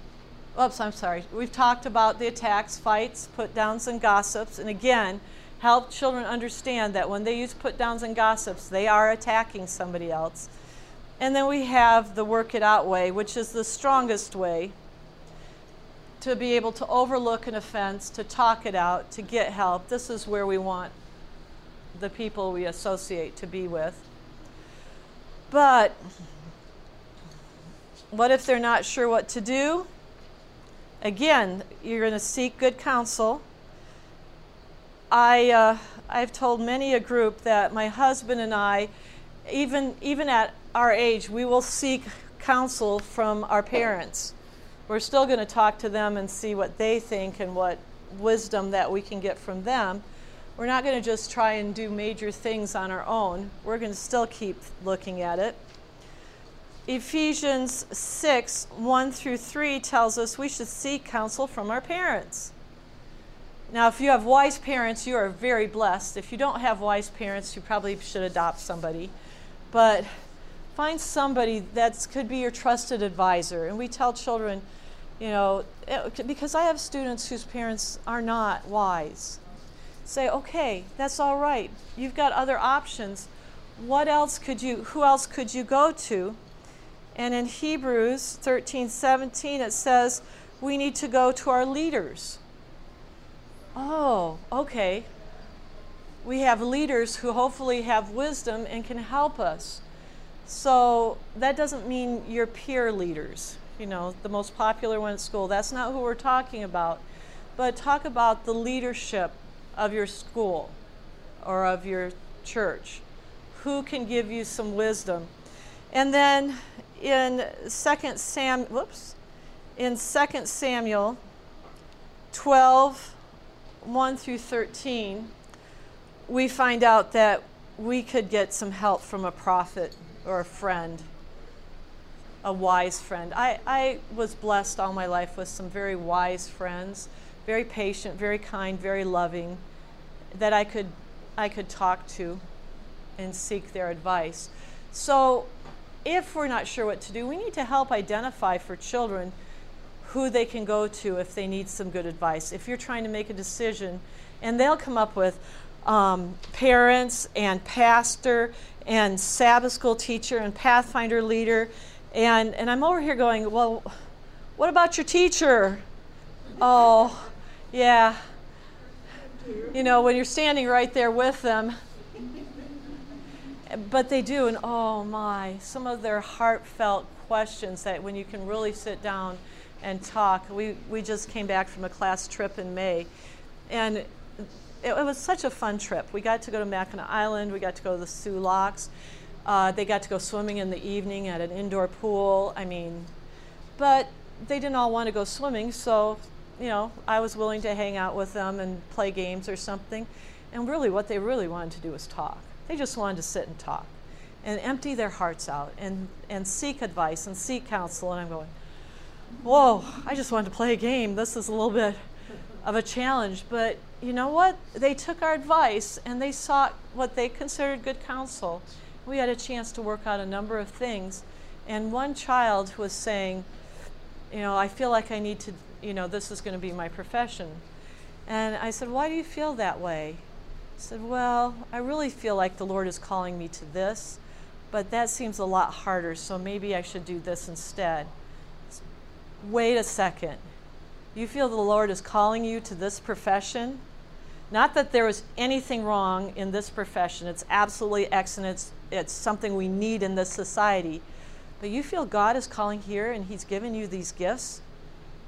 [SPEAKER 1] Oops, I'm sorry. We've talked about the attacks, fights, put downs, and gossips. And again, help children understand that when they use put downs and gossips, they are attacking somebody else. And then we have the work it out way, which is the strongest way to be able to overlook an offense, to talk it out, to get help. This is where we want the people we associate to be with. But what if they're not sure what to do? Again, you're going to seek good counsel. I, uh, I've told many a group that my husband and I, even, even at our age, we will seek counsel from our parents. We're still going to talk to them and see what they think and what wisdom that we can get from them. We're not going to just try and do major things on our own. We're going to still keep looking at it. Ephesians 6 1 through 3 tells us we should seek counsel from our parents. Now, if you have wise parents, you are very blessed. If you don't have wise parents, you probably should adopt somebody. But find somebody that could be your trusted advisor. And we tell children, you know, eh, because I have students whose parents are not wise. Say, okay, that's all right. You've got other options. What else could you, who else could you go to? And in Hebrews 13 17, it says we need to go to our leaders. Oh, okay. We have leaders who hopefully have wisdom and can help us. So that doesn't mean your peer leaders, you know, the most popular one at school. That's not who we're talking about. But talk about the leadership of your school or of your church. Who can give you some wisdom? And then in Second Sam, whoops, in Second Samuel 12, 1 through 13, we find out that we could get some help from a prophet or a friend, a wise friend. I, I was blessed all my life with some very wise friends, very patient, very kind, very loving, that I could, I could talk to and seek their advice. So if we're not sure what to do, we need to help identify for children who they can go to if they need some good advice. If you're trying to make a decision, and they'll come up with um, parents and pastor and Sabbath school teacher and Pathfinder leader. And, and I'm over here going, well, what about your teacher? Oh, yeah. You know, when you're standing right there with them, but they do, and oh my, some of their heartfelt questions that when you can really sit down and talk. We, we just came back from a class trip in May, and it, it was such a fun trip. We got to go to Mackinac Island, we got to go to the Soo Locks. Uh, they got to go swimming in the evening at an indoor pool. I mean, but they didn't all want to go swimming, so you know, I was willing to hang out with them and play games or something. And really, what they really wanted to do was talk. They just wanted to sit and talk and empty their hearts out and, and seek advice and seek counsel. And I'm going, whoa, I just wanted to play a game. This is a little bit of a challenge. But you know what? They took our advice and they sought what they considered good counsel. We had a chance to work out a number of things. And one child was saying, you know, I feel like I need to, you know, this is going to be my profession. And I said, why do you feel that way? He said, Well, I really feel like the Lord is calling me to this, but that seems a lot harder, so maybe I should do this instead. Wait a second. You feel the Lord is calling you to this profession? Not that there is anything wrong in this profession, it's absolutely excellent, it's, it's something we need in this society. But you feel God is calling here and He's given you these gifts,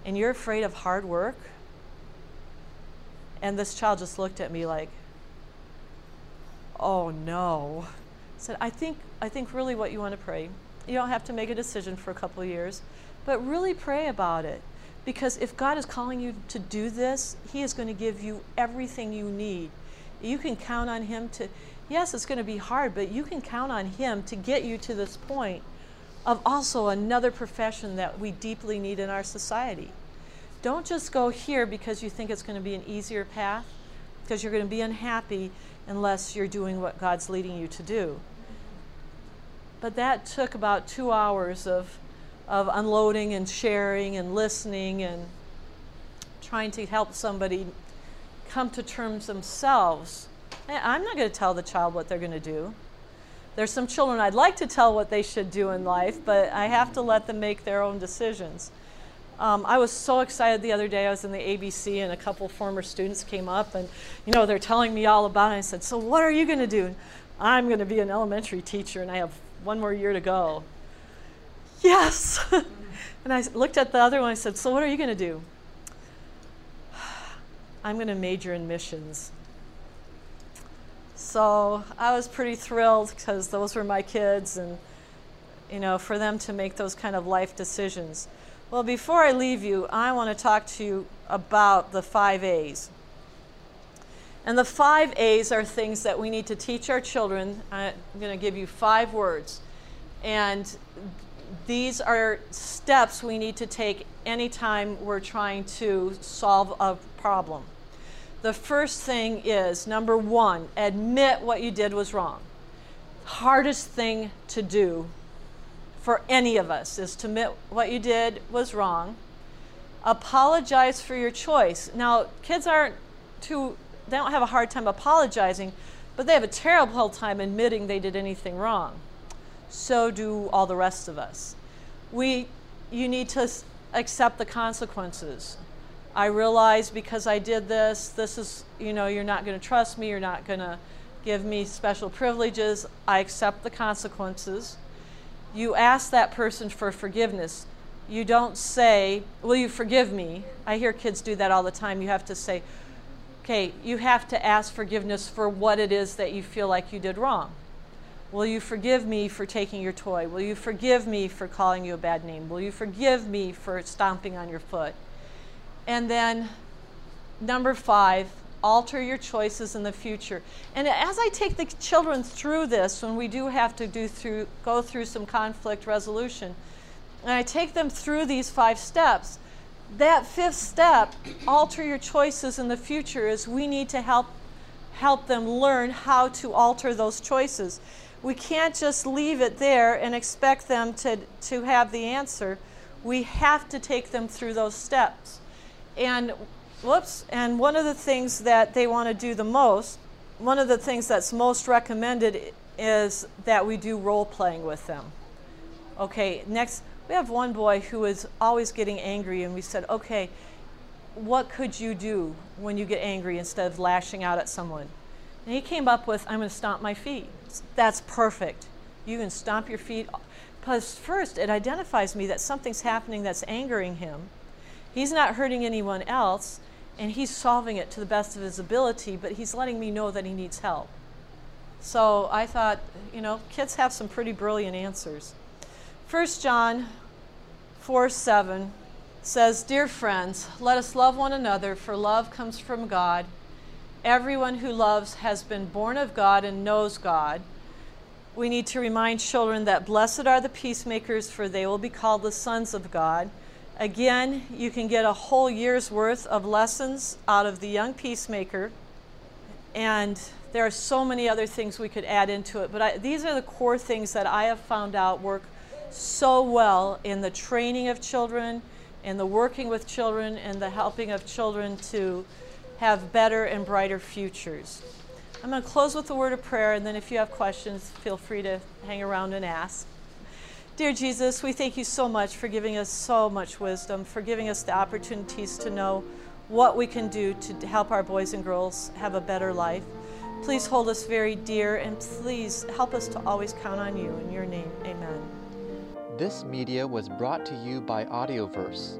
[SPEAKER 1] and you're afraid of hard work? And this child just looked at me like, oh no. I said, I think, I think really what you want to pray, you don't have to make a decision for a couple years, but really pray about it. Because if God is calling you to do this, He is going to give you everything you need. You can count on Him to, yes, it's going to be hard, but you can count on Him to get you to this point of also another profession that we deeply need in our society. Don't just go here because you think it's going to be an easier path, because you're going to be unhappy unless you're doing what God's leading you to do. But that took about two hours of, of unloading and sharing and listening and trying to help somebody come to terms themselves. I'm not going to tell the child what they're going to do. There's some children I'd like to tell what they should do in life, but I have to let them make their own decisions. Um, I was so excited the other day. I was in the ABC, and a couple former students came up, and you know they're telling me all about it. I said, "So what are you going to do?" I'm going to be an elementary teacher, and I have one more year to go. Yes. and I looked at the other one. I said, "So what are you going to do?" I'm going to major in missions. So I was pretty thrilled because those were my kids, and you know, for them to make those kind of life decisions. Well, before I leave you, I want to talk to you about the five A's. And the five A's are things that we need to teach our children. I'm going to give you five words. And these are steps we need to take anytime we're trying to solve a problem. The first thing is number one, admit what you did was wrong. Hardest thing to do for any of us is to admit what you did was wrong. Apologize for your choice. Now, kids aren't too, they don't have a hard time apologizing, but they have a terrible time admitting they did anything wrong. So do all the rest of us. We, you need to accept the consequences. I realize because I did this, this is, you know, you're not going to trust me, you're not going to give me special privileges. I accept the consequences you ask that person for forgiveness. You don't say, Will you forgive me? I hear kids do that all the time. You have to say, Okay, you have to ask forgiveness for what it is that you feel like you did wrong. Will you forgive me for taking your toy? Will you forgive me for calling you a bad name? Will you forgive me for stomping on your foot? And then, number five, alter your choices in the future. And as I take the children through this, when we do have to do through, go through some conflict resolution, and I take them through these five steps, that fifth step, alter your choices in the future, is we need to help help them learn how to alter those choices. We can't just leave it there and expect them to, to have the answer. We have to take them through those steps. And Whoops. And one of the things that they want to do the most, one of the things that's most recommended is that we do role playing with them. Okay, next, we have one boy who is always getting angry, and we said, okay, what could you do when you get angry instead of lashing out at someone? And he came up with, I'm going to stomp my feet. That's perfect. You can stomp your feet. First, it identifies me that something's happening that's angering him. He's not hurting anyone else and he's solving it to the best of his ability, but he's letting me know that he needs help. So I thought, you know, kids have some pretty brilliant answers. 1 John 4 7 says, Dear friends, let us love one another, for love comes from God. Everyone who loves has been born of God and knows God. We need to remind children that blessed are the peacemakers, for they will be called the sons of God. Again, you can get a whole year's worth of lessons out of the Young Peacemaker. And there are so many other things we could add into it, but I, these are the core things that I have found out work so well in the training of children, in the working with children, and the helping of children to have better and brighter futures. I'm going to close with a word of prayer, and then if you have questions, feel free to hang around and ask. Dear Jesus, we thank you so much for giving us so much wisdom, for giving us the opportunities to know what we can do to help our boys and girls have a better life. Please hold us very dear and please help us to always count on you. In your name, amen.
[SPEAKER 3] This media was brought to you by Audioverse,